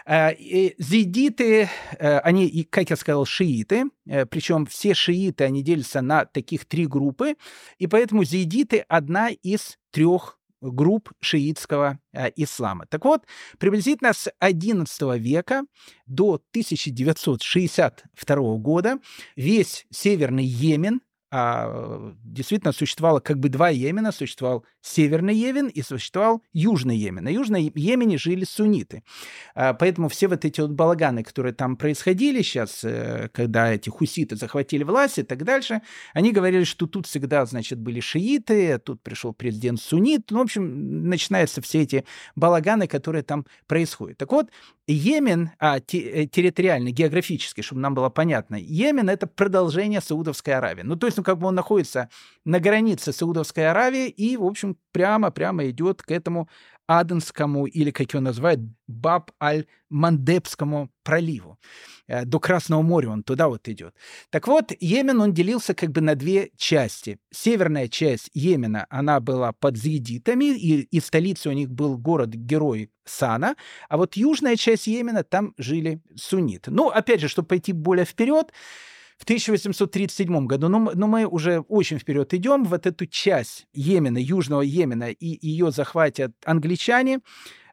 Э, зидиты, э, они, как я сказал, шииты, э, причем все шииты, они делятся на таких три группы, и поэтому зидиты одна из трех групп шиитского э, ислама. Так вот, приблизительно с XI века до 1962 года весь Северный Йемен а, действительно существовало как бы два Йемена. Существовал Северный Йемен и существовал Южный Йемен. На Южном Йемене жили сунниты. А, поэтому все вот эти вот балаганы, которые там происходили сейчас, э, когда эти хуситы захватили власть и так дальше, они говорили, что тут всегда, значит, были шииты, тут пришел президент суннит. Ну, в общем, начинаются все эти балаганы, которые там происходят. Так вот, Йемен, а, э, территориально, географически, чтобы нам было понятно, Йемен — это продолжение Саудовской Аравии. Ну, то есть, ну, как бы он находится на границе Саудовской Аравии и, в общем, прямо-прямо идет к этому Аденскому, или, как его называют, Баб-аль-Мандебскому проливу. Э, до Красного моря он туда вот идет. Так вот, Йемен, он делился как бы на две части. Северная часть Йемена, она была под зиидитами, и, и столицей у них был город-герой Сана, а вот южная часть Йемена, там жили сунниты. Ну, опять же, чтобы пойти более вперед, в 1837 году, но, но мы уже очень вперед идем, вот эту часть Йемена, Южного Йемена, и ее захватят англичане,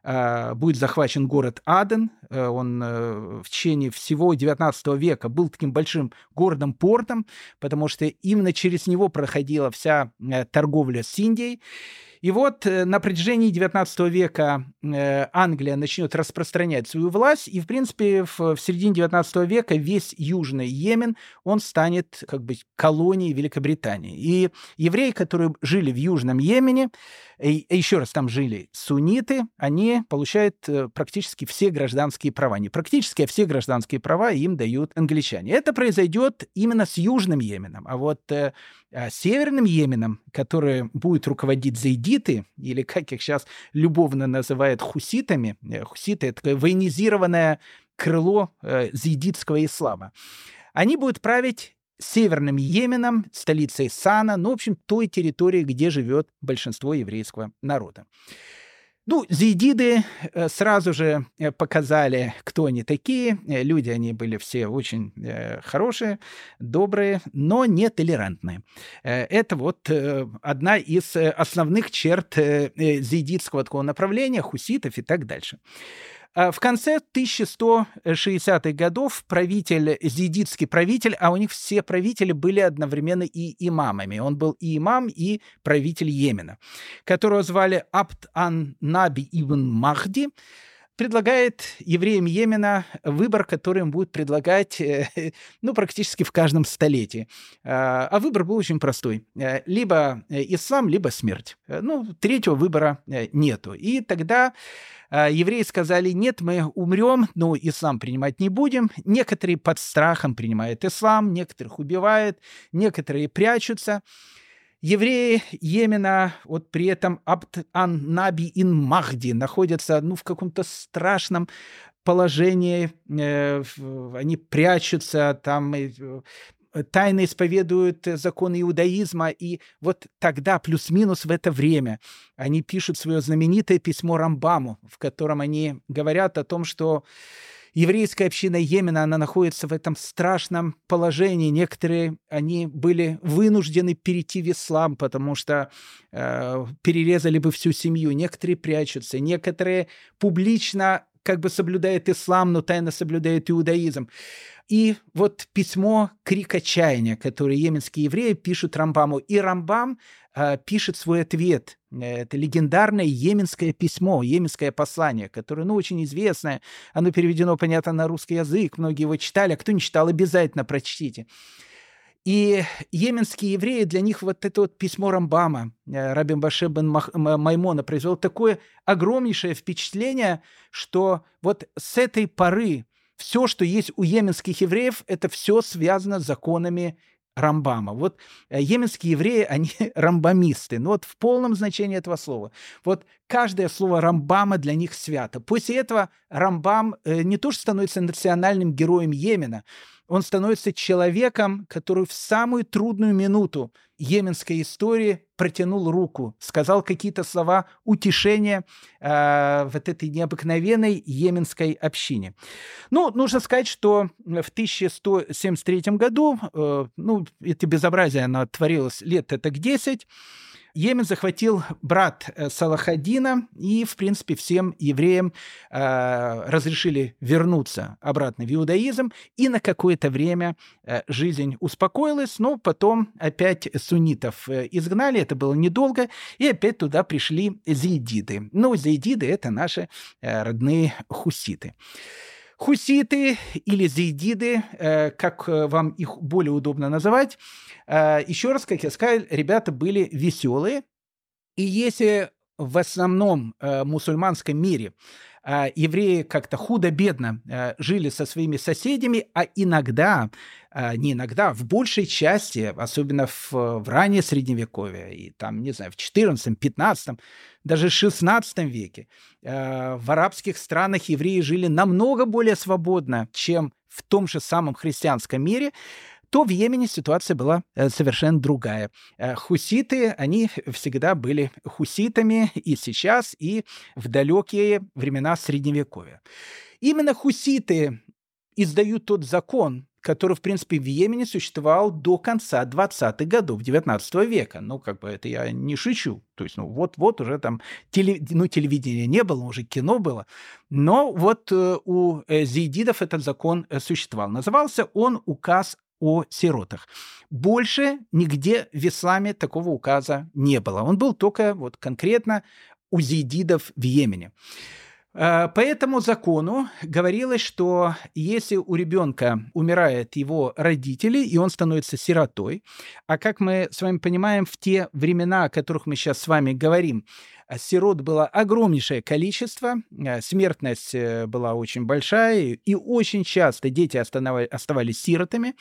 а, будет захвачен город Аден. Э, он э, в течение всего XIX века был таким большим городом-портом, потому что именно через него проходила вся э, торговля с Индией. И вот э, на протяжении 19 века э, Англия начнет распространять свою власть, и, в принципе, в, середине 19 века весь Южный Йемен, он станет как бы колонией Великобритании. И евреи, которые жили в Южном Йемене, и, еще раз, там жили сунниты, они получают э, практически все гражданские права. Не практически, а все гражданские права им дают англичане. Это произойдет именно с Южным Йеменом. А вот э, а Северным Йеменом, который будет руководить зайдиты, или как их сейчас любовно называют хуситами, э, хуситы — это военизированное крыло э, зайдитского ислама, они будут править Северным Йеменом, столицей Сана, ну, в общем, той территории, где живет большинство еврейского народа. Ну, зидиды э, сразу же э, показали, кто они такие. Э, люди они были все очень хорошие, добрые, но не толерантные. Это вот одна из основных черт зидитского такого направления, хуситов и так дальше. А в конце 1160-х годов правитель, зидитский правитель, а у них все правители были одновременно и имамами. Он был и имам, и правитель Йемена, которого звали Абд-ан-Наби ибн Махди, предлагает евреям Йемена выбор, который им будет предлагать э, ну, практически в каждом столетии. А, а выбор был очень простой. Э, либо ислам, либо смерть. Э, ну, третьего выбора нету. И тогда а, евреи сказали, нет, мы умрем, но ислам принимать не будем. Некоторые под страхом принимают ислам, некоторых убивают, некоторые прячутся. Евреи Йемена, вот при этом Абд-ан-Наби ин Махди находятся ну, в каком-то страшном положении, э, они прячутся, там э, тайно исповедуют законы иудаизма, и вот тогда, плюс-минус в это время, они пишут свое знаменитое письмо Рамбаму, в котором они говорят о том, что еврейская община Йемена, она находится в этом страшном положении. Некоторые, они были вынуждены перейти в ислам, потому что э, перерезали бы всю семью. Некоторые прячутся, некоторые публично как бы соблюдают ислам, но тайно соблюдают иудаизм. И вот письмо «Крик отчаяния», которое йеменские евреи пишут Рамбаму. И Рамбам э, пишет свой ответ. Это легендарное йеменское письмо, йеменское послание, которое, ну, очень известное. Оно переведено, понятно, на русский язык. Многие его читали, а кто не читал, обязательно прочтите. И йеменские евреи, для них вот это вот письмо Рамбама, э, Рабин Баше бен Маймона, произвело такое огромнейшее впечатление, что вот с этой поры все, что есть у йеменских евреев, это все связано с законами Рамбама. Вот э, йеменские евреи, они рамбамисты, ну вот в полном значении этого слова. Вот каждое слово Рамбама для них свято. После этого Рамбам э, не то что становится национальным героем Йемена, он становится человеком, который в самую трудную минуту йеменской истории протянул руку, сказал какие-то слова утешения э, вот этой необыкновенной йеменской общине. Ну, нужно сказать, что в 1173 году, э, ну, это безобразие, оно творилось лет это к 10, Йемен захватил брат э, Салахадина, и, в принципе, всем евреям э, разрешили вернуться обратно в иудаизм, и на какое-то время э, жизнь успокоилась, но потом опять суннитов изгнали, это было недолго, и опять туда пришли зейдиды. Ну, зейдиды — это наши родные хуситы. Хуситы или зейдиды, э, как э, вам их более удобно называть, э, еще раз, как я сказал, ребята были веселые. И если в основном мусульманском мире евреи как-то худо-бедно жили со своими соседями, а иногда, не иногда, в большей части, особенно в, в раннее Средневековье, и там, не знаю, в 14, 15, даже в 16 веке, в арабских странах евреи жили намного более свободно, чем в том же самом христианском мире, то в Йемене ситуация была э, совершенно другая. Э, хуситы, они всегда были хуситами и сейчас, и в далекие времена Средневековья. Именно хуситы издают тот закон, который, в принципе, в Йемене существовал до конца 20-х годов 19 века. Ну, как бы это я не шучу. То есть, ну, вот-вот уже там теле, ну, телевидения не было, уже кино было. Но вот э, у э, зейдидов этот закон э, существовал. Назывался он «Указ о сиротах. Больше нигде в исламе такого указа не было. Он был только вот конкретно у зейдидов в Йемене. Э, по этому закону говорилось, что если у ребенка умирают его родители, и он становится сиротой, а как мы с вами понимаем, в те времена, о которых мы сейчас с вами говорим, э, сирот было огромнейшее количество, э, смертность была очень большая, и очень часто дети оставались сиротами.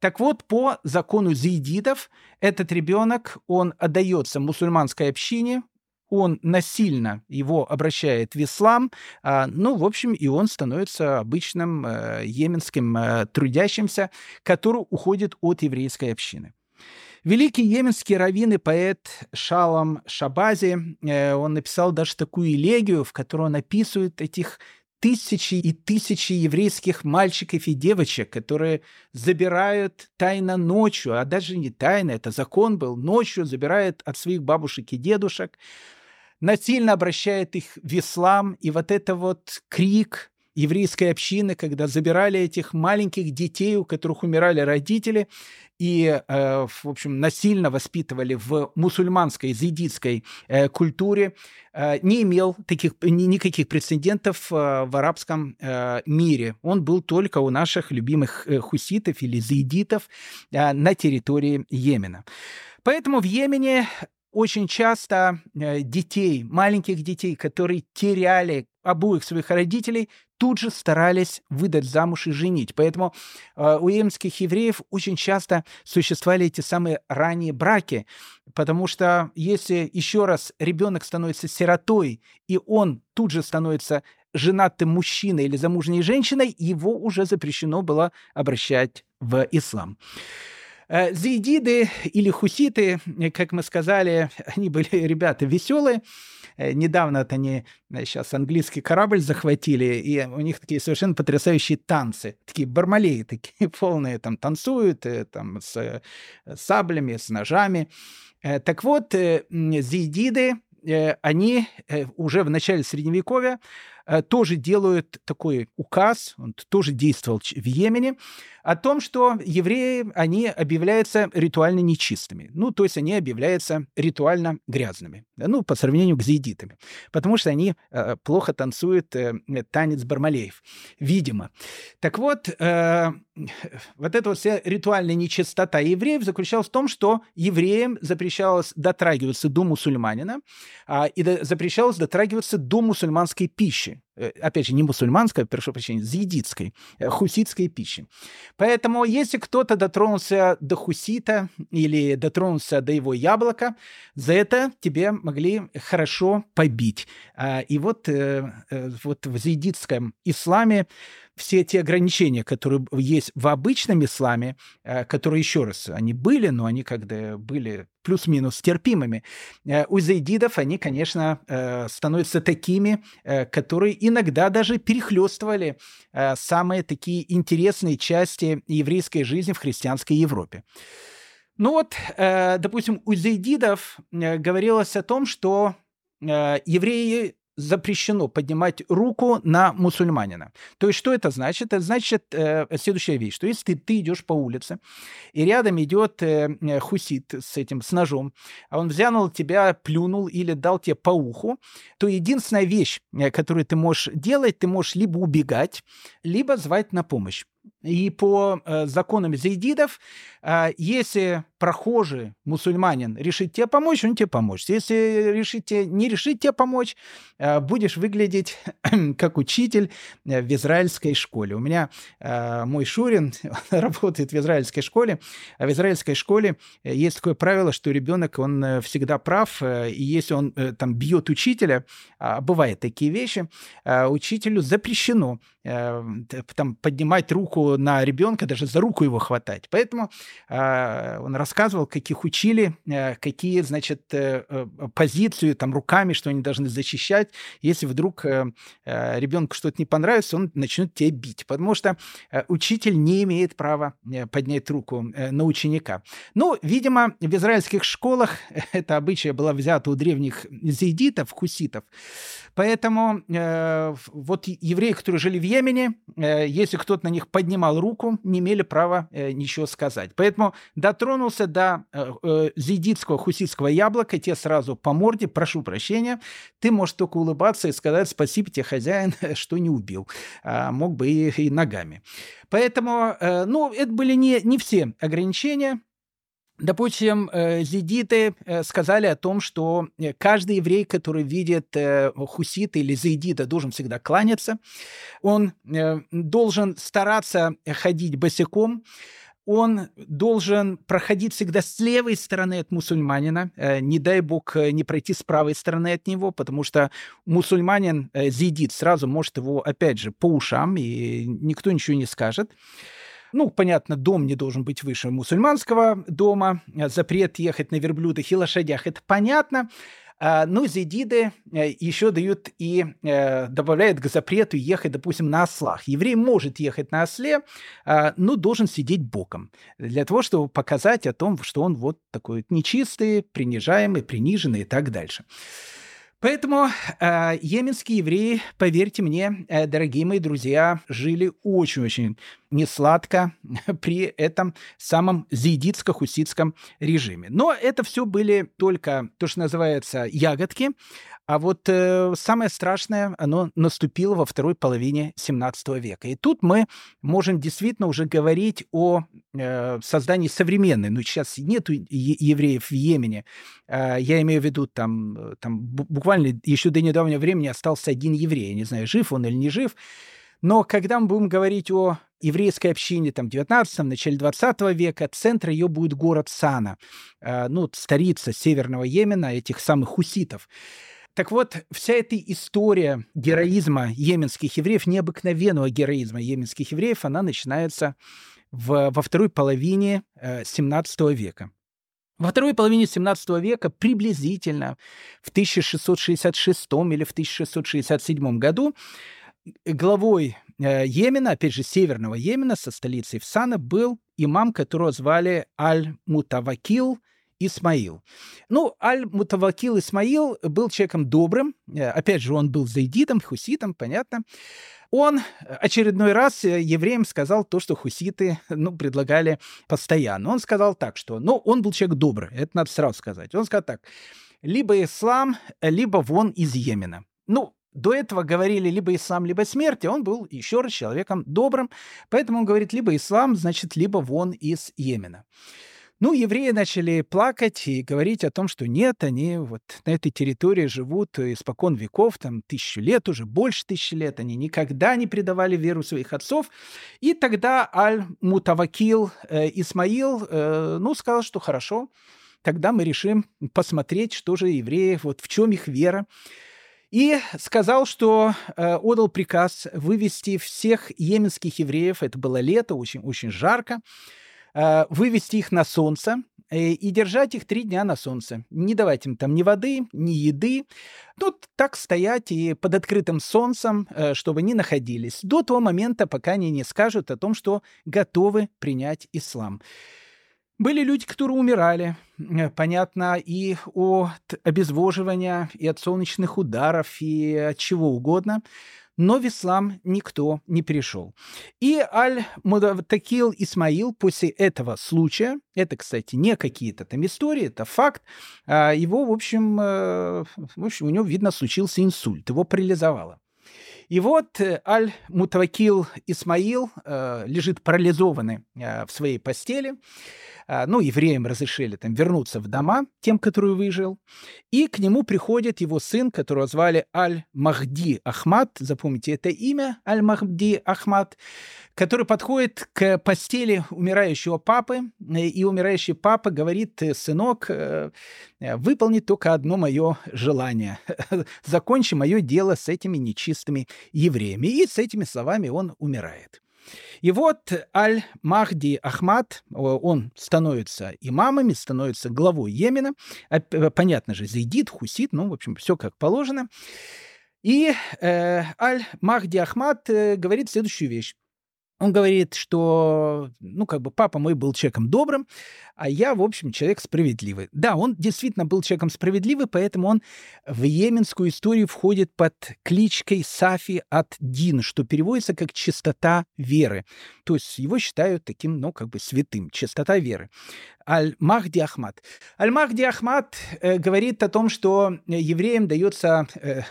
Так вот, по закону зейдитов, этот ребенок, он отдается мусульманской общине, он насильно его обращает в ислам, а, ну, в общем, и он становится обычным э, йеменским э, трудящимся, который уходит от еврейской общины. Великий йеменский раввин и поэт Шалом Шабази, э, он написал даже такую элегию, в которой он описывает этих тысячи и тысячи еврейских мальчиков и девочек, которые забирают тайно ночью, а даже не тайно, это закон был, ночью забирают от своих бабушек и дедушек, насильно обращает их в ислам, и вот это вот крик еврейской общины, когда забирали этих маленьких детей, у которых умирали родители, и, э, в общем, насильно воспитывали в мусульманской, зайдитской э, культуре, э, не имел таких, никаких прецедентов в арабском мире. Он был только у наших любимых хуситов или зайдитов на территории Йемена. Поэтому в Йемене очень часто детей, маленьких детей, которые теряли обоих своих родителей, тут же старались выдать замуж и женить. Поэтому э, у емских евреев очень часто существовали эти самые ранние браки, потому что если еще раз ребенок становится сиротой, и он тут же становится женатым мужчиной или замужней женщиной, его уже запрещено было обращать в ислам. Э, Зейдиды или хуситы, как мы сказали, они были ребята веселые, Э, недавно вот они сейчас э, английский корабль захватили, и у них такие совершенно потрясающие танцы, такие бармалеи такие полные, там танцуют, э, там с саблями, с ножами. Так вот, зейдиды, они уже в начале Средневековья тоже делают такой указ, он тоже действовал в Йемене, о том, что евреи, они объявляются ритуально нечистыми. Ну, то есть они объявляются ритуально грязными. Ну, по сравнению к зейдитами. Потому что они э, плохо танцуют э, танец бармалеев. Видимо. Так вот, э, вот эта вот вся ритуальная нечистота евреев заключалась в том, что евреям запрещалось дотрагиваться до мусульманина э, и до, запрещалось дотрагиваться до мусульманской пищи. Э, опять же, не мусульманской, прошу прощения, зиидитской, э, хуситской пищи. Поэтому, если кто-то дотронулся до хусита или дотронулся до его яблока, за это тебе могли хорошо побить. А, и вот, э, вот в зиидитском исламе все эти ограничения, которые есть в обычном исламе, э, которые, еще раз, они были, но они когда были плюс-минус терпимыми, э, у зайдидов они, конечно, э, становятся такими, которые иногда даже перехлестывали самые такие интересные части еврейской жизни в христианской Европе. Ну вот, допустим, у зайдидов говорилось о том, что евреи запрещено поднимать руку на мусульманина. То есть что это значит? Это значит э, следующая вещь, что если ты, ты идешь по улице, и рядом идет э, э, хусит с этим, с ножом, а он взял тебя, плюнул или дал тебе по уху, то единственная вещь, э, которую ты можешь делать, ты можешь либо убегать, либо звать на помощь. И по э, законам зейдидов, э, если прохожий мусульманин решит тебе помочь, он тебе поможет. Если решит тебе, не решит тебе помочь, э, будешь выглядеть как учитель э, в израильской школе. У меня э, мой Шурин работает в израильской школе, а в израильской школе э, есть такое правило, что ребенок, он э, всегда прав, э, и если он э, там бьет учителя, а бывают такие вещи, э, учителю запрещено э, там поднимать руку на ребенка, даже за руку его хватать. Поэтому э, он рассказывал, каких учили, э, какие, значит, э, э, позицию там руками, что они должны защищать. Если вдруг ребенку что-то не понравится, он начнет тебя бить, потому что учитель не имеет права поднять руку на ученика. Ну, видимо, в израильских школах это обычай было взято у древних зейдитов, хуситов. Поэтому э, вот евреи, которые жили в Йемене, э, если кто-то на них поднимал руку, не имели права э, ничего сказать. Поэтому дотронулся до э, зидитского хуситского яблока, те сразу по морде, прошу прощения, ты можешь только улыбаться и сказать спасибо тебе, хозяин, что не убил. А мог бы и, ногами. Поэтому, ну, это были не, не все ограничения. Допустим, э, зидиты э, сказали о том, что э, каждый еврей, который видит хусита или зидита, должен всегда кланяться. Он должен стараться ходить босиком. Он должен проходить всегда с левой стороны от мусульманина. Не дай бог не пройти с правой стороны от него, потому что мусульманин зидит сразу может его, опять же, по ушам, и никто ничего не скажет. Ну, понятно, дом не должен быть выше мусульманского дома, запрет ехать на верблюдах и лошадях, это понятно. А, ну, зедиды э, еще дают и э, добавляют к запрету ехать, допустим, на ослах. Еврей может ехать на осле, а, но должен сидеть боком для того, чтобы показать о том, что он вот такой нечистый, принижаемый, приниженный и так дальше. Поэтому э, йеменские евреи, поверьте мне, э, дорогие мои друзья, жили очень-очень несладко при этом самом зиидитско-хуситском режиме. Но это все были только то, что называется ягодки, а вот э, самое страшное, оно наступило во второй половине 17 века. И тут мы можем действительно уже говорить о э, создании современной, ну сейчас нету евреев в Йемене, э, я имею в виду там, э, там буквально еще до недавнего времени остался один еврей, я не знаю, жив он или не жив, но когда мы будем говорить о еврейской общине там, в 19 начале 20 века, центр ее будет город Сана, э, ну, столица Северного Йемена, этих самых хуситов. Так вот, вся эта история героизма йеменских евреев, необыкновенного героизма йеменских евреев, она начинается в, во второй половине э, 17 века. Во второй половине 17 века, приблизительно в 1666 или в 1667 году, главой э, Йемена, опять же, северного Йемена, со столицей в был имам, которого звали Аль-Мутавакил – Исмаил. Ну, Аль-Мутавакил Исмаил был человеком добрым. Э, опять же, он был заидитом, хуситом, понятно. Он очередной раз э, евреям сказал то, что хуситы ну, предлагали постоянно. Он сказал так, что... Ну, он был человек добрый, это надо сразу сказать. Он сказал так. Либо ислам, либо вон из Йемена. Ну, до этого говорили либо ислам, либо смерть, а он был еще раз человеком добрым. Поэтому он говорит, либо ислам, значит, либо вон из Йемена. Ну, евреи начали плакать и говорить о том, что нет, они вот на этой территории живут испокон веков, там тысячу лет, уже больше тысячи лет, они никогда не предавали веру своих отцов. И тогда Аль-Мутавакил э, Исмаил, э, ну, сказал, что хорошо, тогда мы решим посмотреть, что же евреи, вот в чем их вера. И сказал, что э, отдал приказ вывести всех йеменских евреев, это было лето, очень, очень жарко, вывести их на солнце э, и держать их три дня на солнце. Не давать им там ни воды, ни еды. Ну, так стоять и под открытым солнцем, э, чтобы они находились до того момента, пока они не скажут о том, что готовы принять ислам. Были люди, которые умирали, понятно, и от обезвоживания, и от солнечных ударов, и от чего угодно но в ислам никто не пришел. И Аль-Мудавтакил Исмаил после этого случая, это, кстати, не какие-то там истории, это факт, а, его, в общем, э, в общем, у него, видно, случился инсульт, его парализовало. И вот э, Аль-Мутавакил Исмаил э, лежит парализованный в своей постели, ну, евреям разрешили там вернуться в дома, тем, который выжил, и к нему приходит его сын, которого звали Аль-Махди Ахмад, запомните это имя, Аль-Махди Ахмад, который подходит к постели умирающего папы, и умирающий папа говорит, сынок, э, выполни только одно мое желание, закончи мое дело с этими нечистыми евреями. И с этими словами он умирает. И вот Аль-Махди Ахмад, он становится имамами, становится главой Йемена. Понятно же, зайдит, хусит, ну, в общем, все как положено. И э, Аль-Махди Ахмад э, говорит следующую вещь. Он говорит, что, ну, как бы папа мой был человеком добрым, а я, в общем, человек справедливый. Да, он действительно был человеком справедливый, поэтому он в йеменскую историю входит под кличкой Сафи от Дин, что переводится как «чистота веры». То есть его считают таким, ну, как бы святым, чистота веры. Аль-Махди Ахмад. Аль-Махди Ахмад э, говорит о том, что евреям дается э,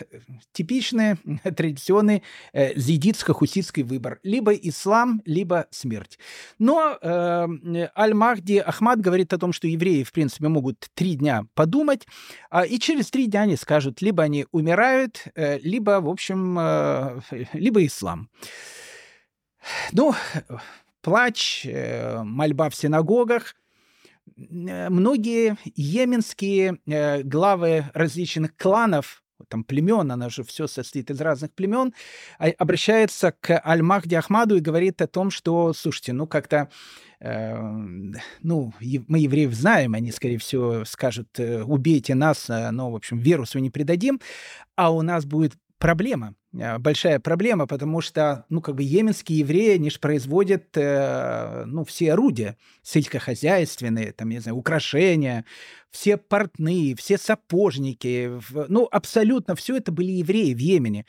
типичный, традиционный э, зидитско-хуситский выбор. Либо ислам, либо смерть. Но э, Аль-Махди Ахмад говорит о том, что евреи, в принципе, могут три дня подумать, э, и через три дня они скажут, либо они умирают, э, либо, в общем, э, либо ислам. Ну, плач, э, мольба в синагогах – многие йеменские э, главы различных кланов там племен, она же все состоит из разных племен, а, обращается к Аль-Махди Ахмаду и говорит о том, что, слушайте, ну как-то, э, ну, мы евреев знаем, они, скорее всего, скажут, э, убейте нас, э, но, в общем, веру свою не предадим, а у нас будет проблема, э, большая проблема, потому что, ну, как бы йеменские евреи, они же производят, э, ну, все орудия сельскохозяйственные, там, не знаю, украшения, все портные, все сапожники, ну, абсолютно все это были евреи в Йемене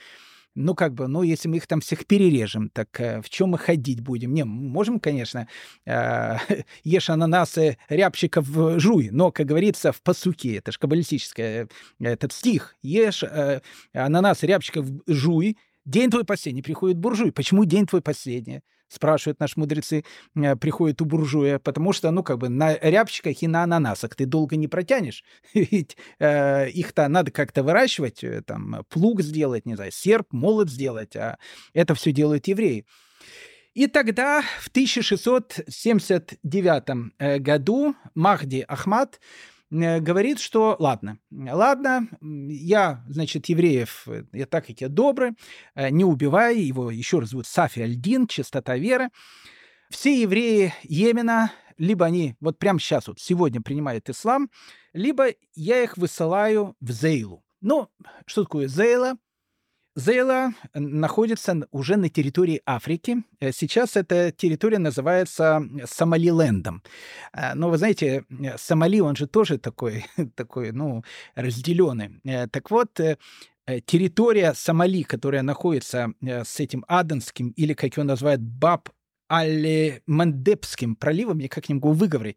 ну, как бы, ну, если мы их там всех перережем, так э, в чем мы ходить будем? Не, можем, конечно, э, ешь ананасы рябчиков жуй, но, как говорится, в посуке, это же каббалистическое, э, этот стих, ешь э, ананасы рябчиков жуй, день твой последний, приходит буржуй. Почему день твой последний? Спрашивают наши мудрецы, э, приходят у буржуя, потому что, ну, как бы на рябчиках и на ананасах ты долго не протянешь, ведь э, их-то надо как-то выращивать, э, там, плуг сделать, не знаю, серп, молот сделать, а это все делают евреи. И тогда, в 1679 э, году, Махди Ахмад говорит, что ладно, ладно, я, значит, евреев, э, я так как я добрый, э, не убивай, его еще раз зовут Сафи Альдин, чистота веры. Все евреи Йемена, либо они вот прямо сейчас, вот сегодня принимают ислам, либо я их высылаю в Зейлу. Ну, что такое Зейла? Зейла находится уже на территории Африки. Э, сейчас эта территория называется Сомалилендом. Э, но вы знаете, э, Сомали, он же тоже такой, такой ну, разделенный. Так вот, территория Сомали, которая находится с этим Аденским, или, как его называют, Баб Аль-Мандепским проливом, я как не могу выговорить,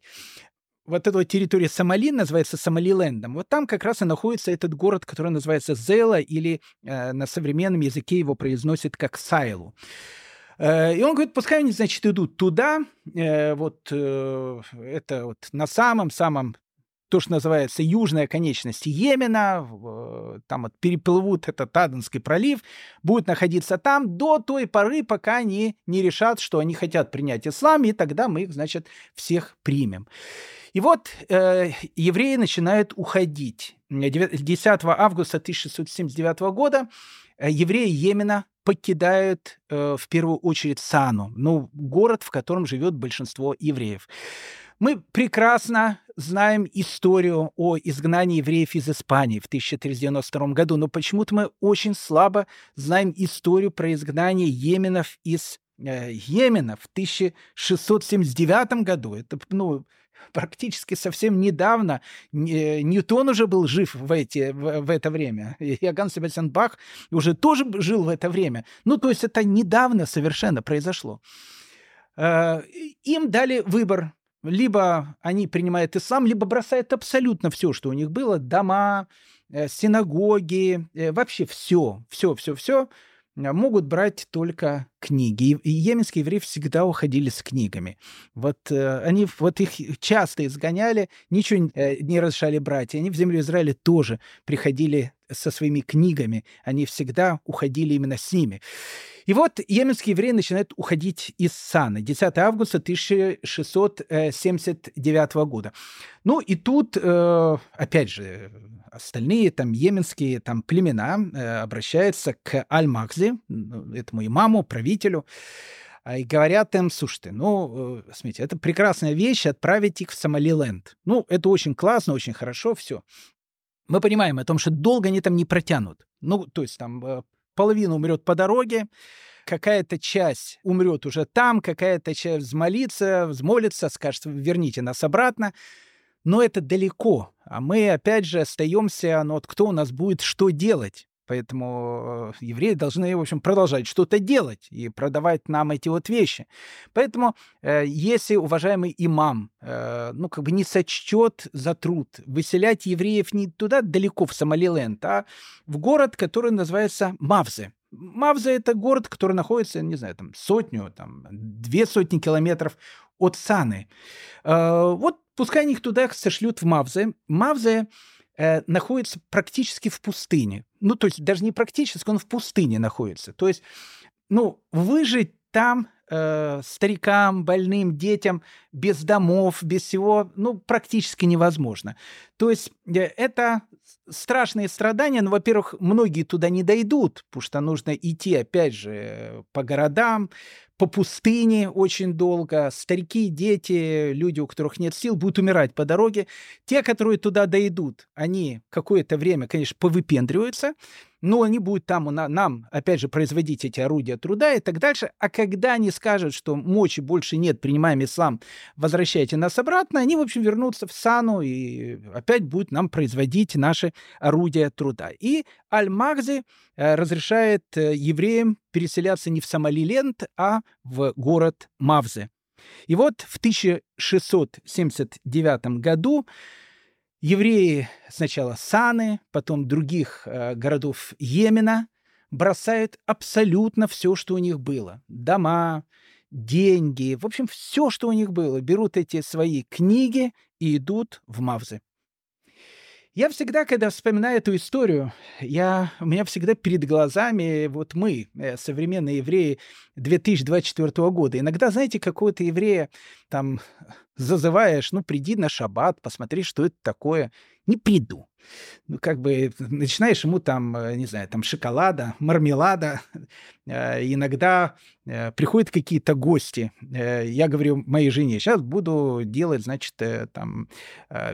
вот эта вот территория Сомали называется Сомалилендом. Вот там как раз и находится этот город, который называется Зела, или э, на современном языке его произносят как Сайлу. Э, и он говорит, пускай они, значит, идут туда, э, вот э, это вот на самом-самом то, что называется южная конечность Йемена, там вот переплывут этот Аденский пролив, будут находиться там до той поры, пока они не решат, что они хотят принять ислам, и тогда мы их, значит, всех примем. И вот э, евреи начинают уходить. 10 августа 1679 года э, евреи Йемена покидают э, в первую очередь Сану, ну, город, в котором живет большинство евреев. Мы прекрасно знаем историю о изгнании евреев из Испании в 1392 году, но почему-то мы очень слабо знаем историю про изгнание Йеменов из э, Йемена в 1679 году. Это, ну, практически совсем недавно Ньютон уже был жив в, эти, в, в это время. Иоганн Себастьян Бах уже тоже жил в это время. Ну, то есть это недавно совершенно произошло. Э, им дали выбор. Либо они принимают ислам, либо бросают абсолютно все, что у них было. Дома, э, синагоги, э, вообще все, все, все, все могут брать только книги. И йеменские евреи всегда уходили с книгами. Вот э, они вот их часто изгоняли, ничего э, не разрешали брать. И они в землю Израиля тоже приходили со своими книгами. Они всегда уходили именно с ними. И вот йеменские евреи начинают уходить из Сана. 10 августа 1679 года. Ну и тут, э, опять же, остальные там йеменские там племена э, обращаются к Аль-Махзи, этому имаму, правителю, а, и говорят им, слушайте, ну, э, смотрите, это прекрасная вещь, отправить их в Сомалиленд. Ну, это очень классно, очень хорошо, все. Мы понимаем о том, что долго они там не протянут. Ну, то есть там э, половина умрет по дороге, какая-то часть умрет уже там, какая-то часть взмолится, взмолится, скажет, верните нас обратно но это далеко. А мы, опять же, остаемся, ну вот кто у нас будет что делать? Поэтому э, евреи должны, в общем, продолжать что-то делать и продавать нам эти вот вещи. Поэтому, э, если уважаемый имам, э, ну, как бы не сочтет за труд выселять евреев не туда далеко, в Сомалиленд, а в город, который называется Мавзе. Мавза — это город, который находится, не знаю, там сотню, там две сотни километров от Саны. Вот Пускай их туда сошлют в Мавзе. Мавзе э, находится практически в пустыне. Ну, то есть даже не практически, он в пустыне находится. То есть, ну, выжить там э, старикам, больным, детям без домов, без всего, ну, практически невозможно. То есть э, это страшные страдания. Ну, во-первых, многие туда не дойдут, потому что нужно идти, опять же, по городам, по пустыне очень долго. Старики, дети, люди, у которых нет сил, будут умирать по дороге. Те, которые туда дойдут, они какое-то время, конечно, повыпендриваются, но они будут там нам, опять же, производить эти орудия труда и так дальше. А когда они скажут, что мочи больше нет, принимаем ислам, возвращайте нас обратно, они, в общем, вернутся в Сану и опять будут нам производить наши орудия труда. И Аль-Магзи э, разрешает э, евреям переселяться не в Сомалиленд, а в город Мавзе. И вот в 1679 году евреи сначала Саны, потом других э, городов Йемена бросают абсолютно все, что у них было. Дома, деньги, в общем, все, что у них было. Берут эти свои книги и идут в Мавзы. Я всегда, когда вспоминаю эту историю, я, у меня всегда перед глазами вот мы, э, современные евреи 2024 года. Иногда, знаете, какого-то еврея там зазываешь, ну, приди на шаббат, посмотри, что это такое. Не приду. Ну, как бы начинаешь ему там, э, не знаю, там шоколада, мармелада. Э, иногда э, приходят какие-то гости. Я говорю моей жене, сейчас буду делать, значит, там,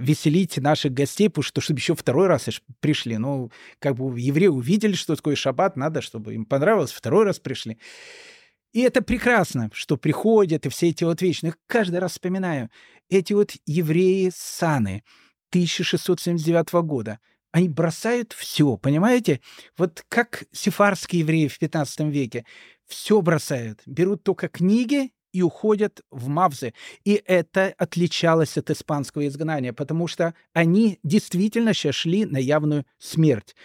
веселить наших гостей, потому что, чтобы еще второй раз пришли. Ну, как бы евреи увидели, что такое шаббат, надо, чтобы им понравилось, второй раз пришли. И это прекрасно, что приходят, и все эти вот вещи. Но я каждый раз вспоминаю, эти вот евреи Саны 1679 года, они бросают все, понимаете? Вот как сефарские евреи в 15 веке. Все бросают. Берут только книги и уходят в Мавзы. И это отличалось от испанского изгнания, потому что они действительно сейчас шли на явную смерть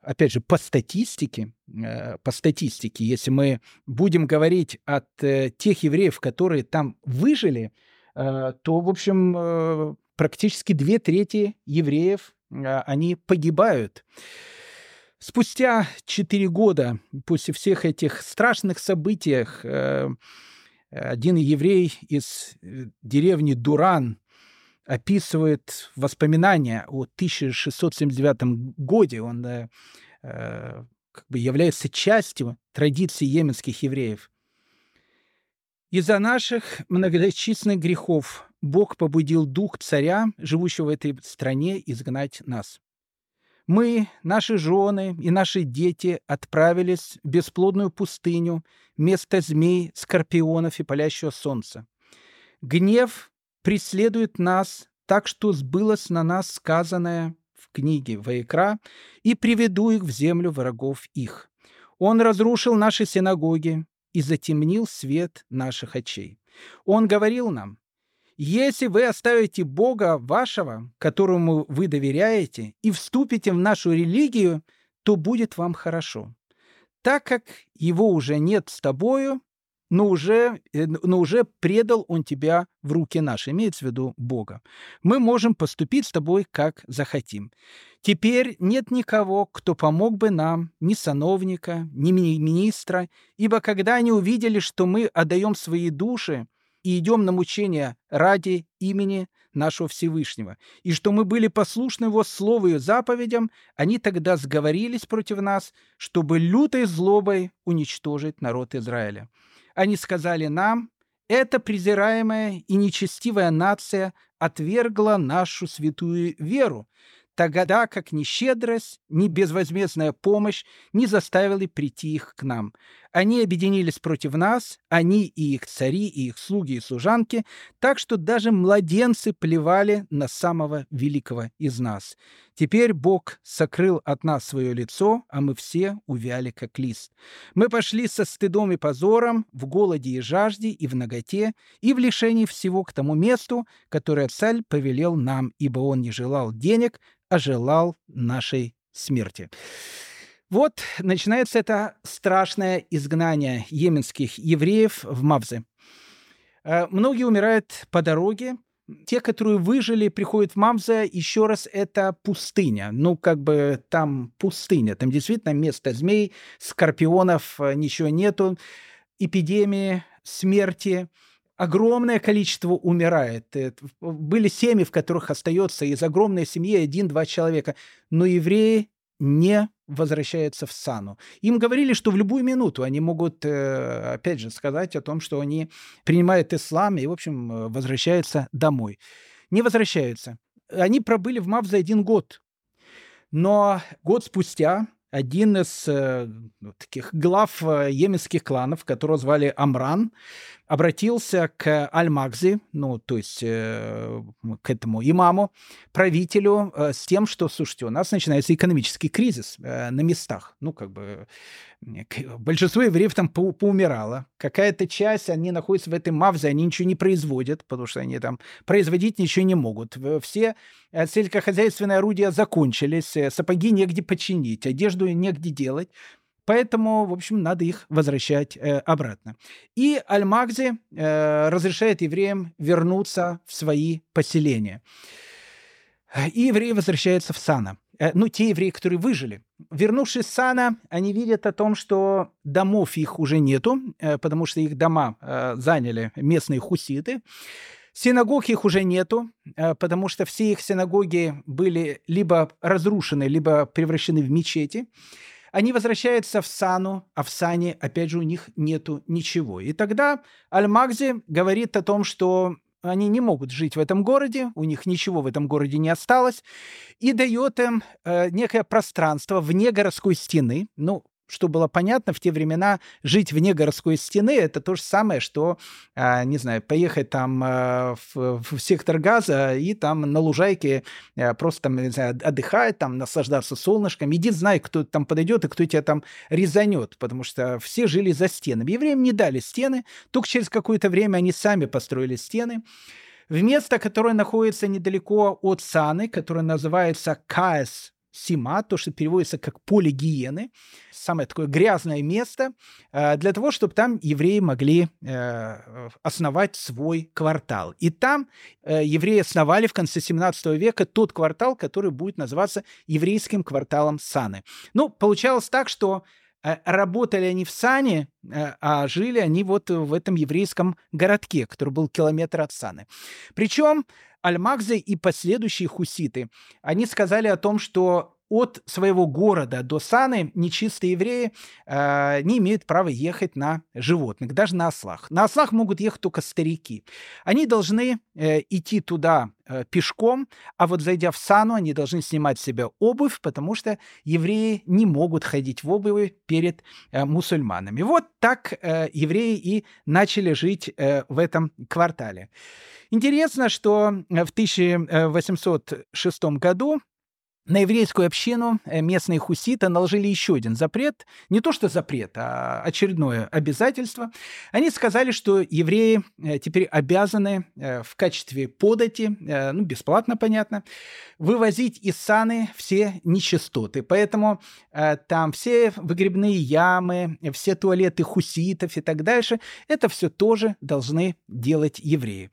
опять же, по статистике, э, по статистике, если мы будем говорить от э, тех евреев, которые там выжили, э, то, в общем, практически две трети евреев, они погибают. Спустя четыре года после всех этих страшных событий один еврей из деревни Дуран описывает воспоминания о 1679 годе. Он э, э, как бы является частью традиции йеменских евреев. Из-за наших многочисленных грехов Бог побудил дух царя, живущего в этой стране, изгнать нас. Мы, наши жены и наши дети отправились в бесплодную пустыню, место змей, скорпионов и палящего солнца. Гнев преследует нас, так что сбылось на нас сказанное в книге Ваикра, и приведу их в землю врагов их. Он разрушил наши синагоги и затемнил свет наших очей. Он говорил нам, если вы оставите Бога вашего, которому вы доверяете, и вступите в нашу религию, то будет вам хорошо. Так как его уже нет с тобою, но уже, э, но уже предал он тебя в руки наши, имеется в виду Бога. Мы можем поступить с тобой, как захотим. Теперь нет никого, кто помог бы нам, ни сановника, ни министра, ибо когда они увидели, что мы отдаем свои души и идем на мучения ради имени нашего Всевышнего, и что мы были послушны Его Слову и заповедям, они тогда сговорились против нас, чтобы лютой злобой уничтожить народ Израиля. Они сказали нам, эта презираемая и нечестивая нация отвергла нашу святую веру, тогда как ни щедрость, ни безвозмездная помощь не заставили прийти их к нам. Они объединились против нас, они и их цари, и их слуги и служанки, так что даже младенцы плевали на самого великого из нас. Теперь Бог сокрыл от нас свое лицо, а мы все увяли, как лист. Мы пошли со стыдом и позором, в голоде и жажде, и в ноготе, и в лишении всего к тому месту, которое царь повелел нам, ибо он не желал денег, а желал нашей смерти. Вот начинается это страшное изгнание йеменских евреев в Мавзе. Э, многие умирают по дороге. Те, которые выжили, приходят в Мавзе, еще раз, это пустыня. Ну, как бы там пустыня. Там действительно место змей, скорпионов, э, ничего нету. Эпидемии, смерти, огромное количество умирает. Э, были семьи, в которых остается из огромной семьи один-два человека. Но евреи не возвращаются в Сану. Им говорили, что в любую минуту они могут, э, опять же, сказать о том, что они принимают ислам и, в общем, э, возвращаются домой. Не возвращаются. Они пробыли в Мавзе один год. Но год спустя один из э, таких глав э, йеменских кланов, которого звали Амран, обратился к Аль-Магзи, ну, то есть э, к этому имаму, правителю, э, с тем, что, слушайте, у нас начинается экономический кризис э, на местах. Ну, как бы большинство евреев там по поумирало. Какая-то часть, они находятся в этой мавзе, они ничего не производят, потому что они там производить ничего не могут. Все э, сельскохозяйственные орудия закончились, э, сапоги негде починить, одежду негде делать. Поэтому, в общем, надо их возвращать э, обратно. И Аль-Магзи э, разрешает евреям вернуться в свои поселения. И евреи возвращаются в Сана. Э, ну, те евреи, которые выжили. Вернувшись в Сана, они видят о том, что домов их уже нету, э, потому что их дома э, заняли местные хуситы. Синагог их уже нету, потому что все их синагоги были либо разрушены, либо превращены в мечети. Они возвращаются в Сану, а в Сане, опять же, у них нету ничего. И тогда Аль-Магзи говорит о том, что они не могут жить в этом городе, у них ничего в этом городе не осталось, и дает им э, некое пространство вне городской стены. Ну, что было понятно, в те времена жить вне городской стены это то же самое, что, а, не знаю, поехать там а, в, в сектор газа и там на лужайке а, просто там, не знаю, отдыхать, там наслаждаться солнышком. Иди знай, кто там подойдет и кто тебя там резанет, потому что все жили за стенами. Евреям не дали стены, только через какое-то время они сами построили стены в место, которое находится недалеко от Саны, которое называется Каэс Сима, то, что переводится как поле гиены, самое такое грязное место, э, для того, чтобы там евреи могли э, основать свой квартал. И там э, евреи основали в конце 17 века тот квартал, который будет называться еврейским кварталом Саны. Ну, получалось так, что работали они в Сане, а жили они вот в этом еврейском городке, который был километр от Саны. Причем Аль-Макзе и последующие хуситы, они сказали о том, что от своего города до Саны нечистые евреи э, не имеют права ехать на животных, даже на ослах. На ослах могут ехать только старики. Они должны э, идти туда э, пешком, а вот зайдя в Сану, они должны снимать с себя обувь, потому что евреи не могут ходить в обуви перед э, мусульманами. Вот так э, евреи и начали жить э, в этом квартале. Интересно, что в 1806 году на еврейскую общину э, местные хуситы наложили еще один запрет. Не то что запрет, а очередное обязательство. Они сказали, что евреи э, теперь обязаны э, в качестве подати, ну, бесплатно, понятно, вывозить из саны все нечистоты. Поэтому там все выгребные ямы, все туалеты хуситов и так дальше, это все тоже должны делать евреи.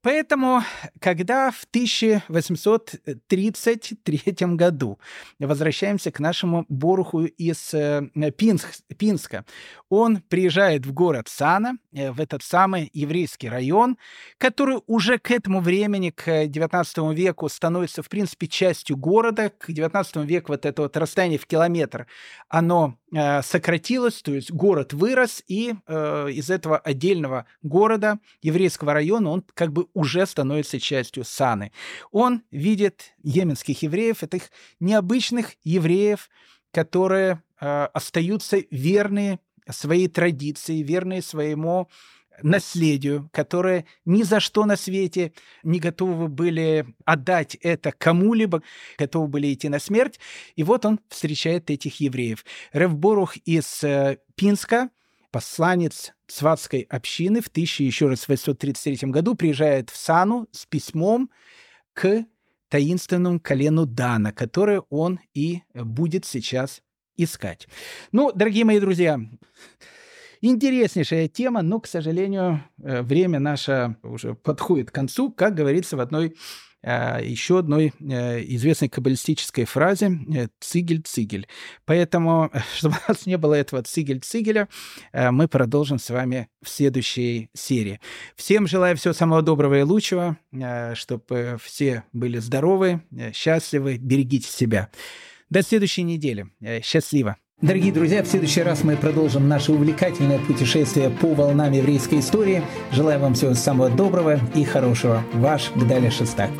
Поэтому, когда в 1833 году возвращаемся к нашему Боруху из э, Пинск, Пинска, он приезжает в город Сана, э, в этот самый еврейский район, который уже к этому времени, к 19 веку, становится, в принципе, частью города. К 19 веку вот это вот расстояние в километр, оно сократилось, то есть город вырос, и э, из этого отдельного города, еврейского района, он как бы уже становится частью Саны. Он видит йеменских евреев, этих необычных евреев, которые э, остаются верные своей традиции, верные своему наследию, которые ни за что на свете не готовы были отдать это кому-либо, готовы были идти на смерть. И вот он встречает этих евреев. Ревборух из э, Пинска, посланец сватской общины в 1833 году приезжает в Сану с письмом к таинственному колену Дана, которое он и будет сейчас искать. Ну, дорогие мои друзья, интереснейшая тема, но, к сожалению, э, время наше уже подходит к концу, как говорится в одной э, еще одной э, известной каббалистической фразе «цигель-цигель». Поэтому, чтобы у нас не было этого цигель-цигеля, мы продолжим с вами в следующей серии. Всем желаю всего самого доброго и лучшего, чтобы все были здоровы, счастливы, берегите себя. До следующей недели. Счастливо! Дорогие друзья, в следующий раз мы продолжим наше увлекательное путешествие по волнам еврейской истории. Желаю вам всего самого доброго и хорошего. Ваш Гдаля Шестак.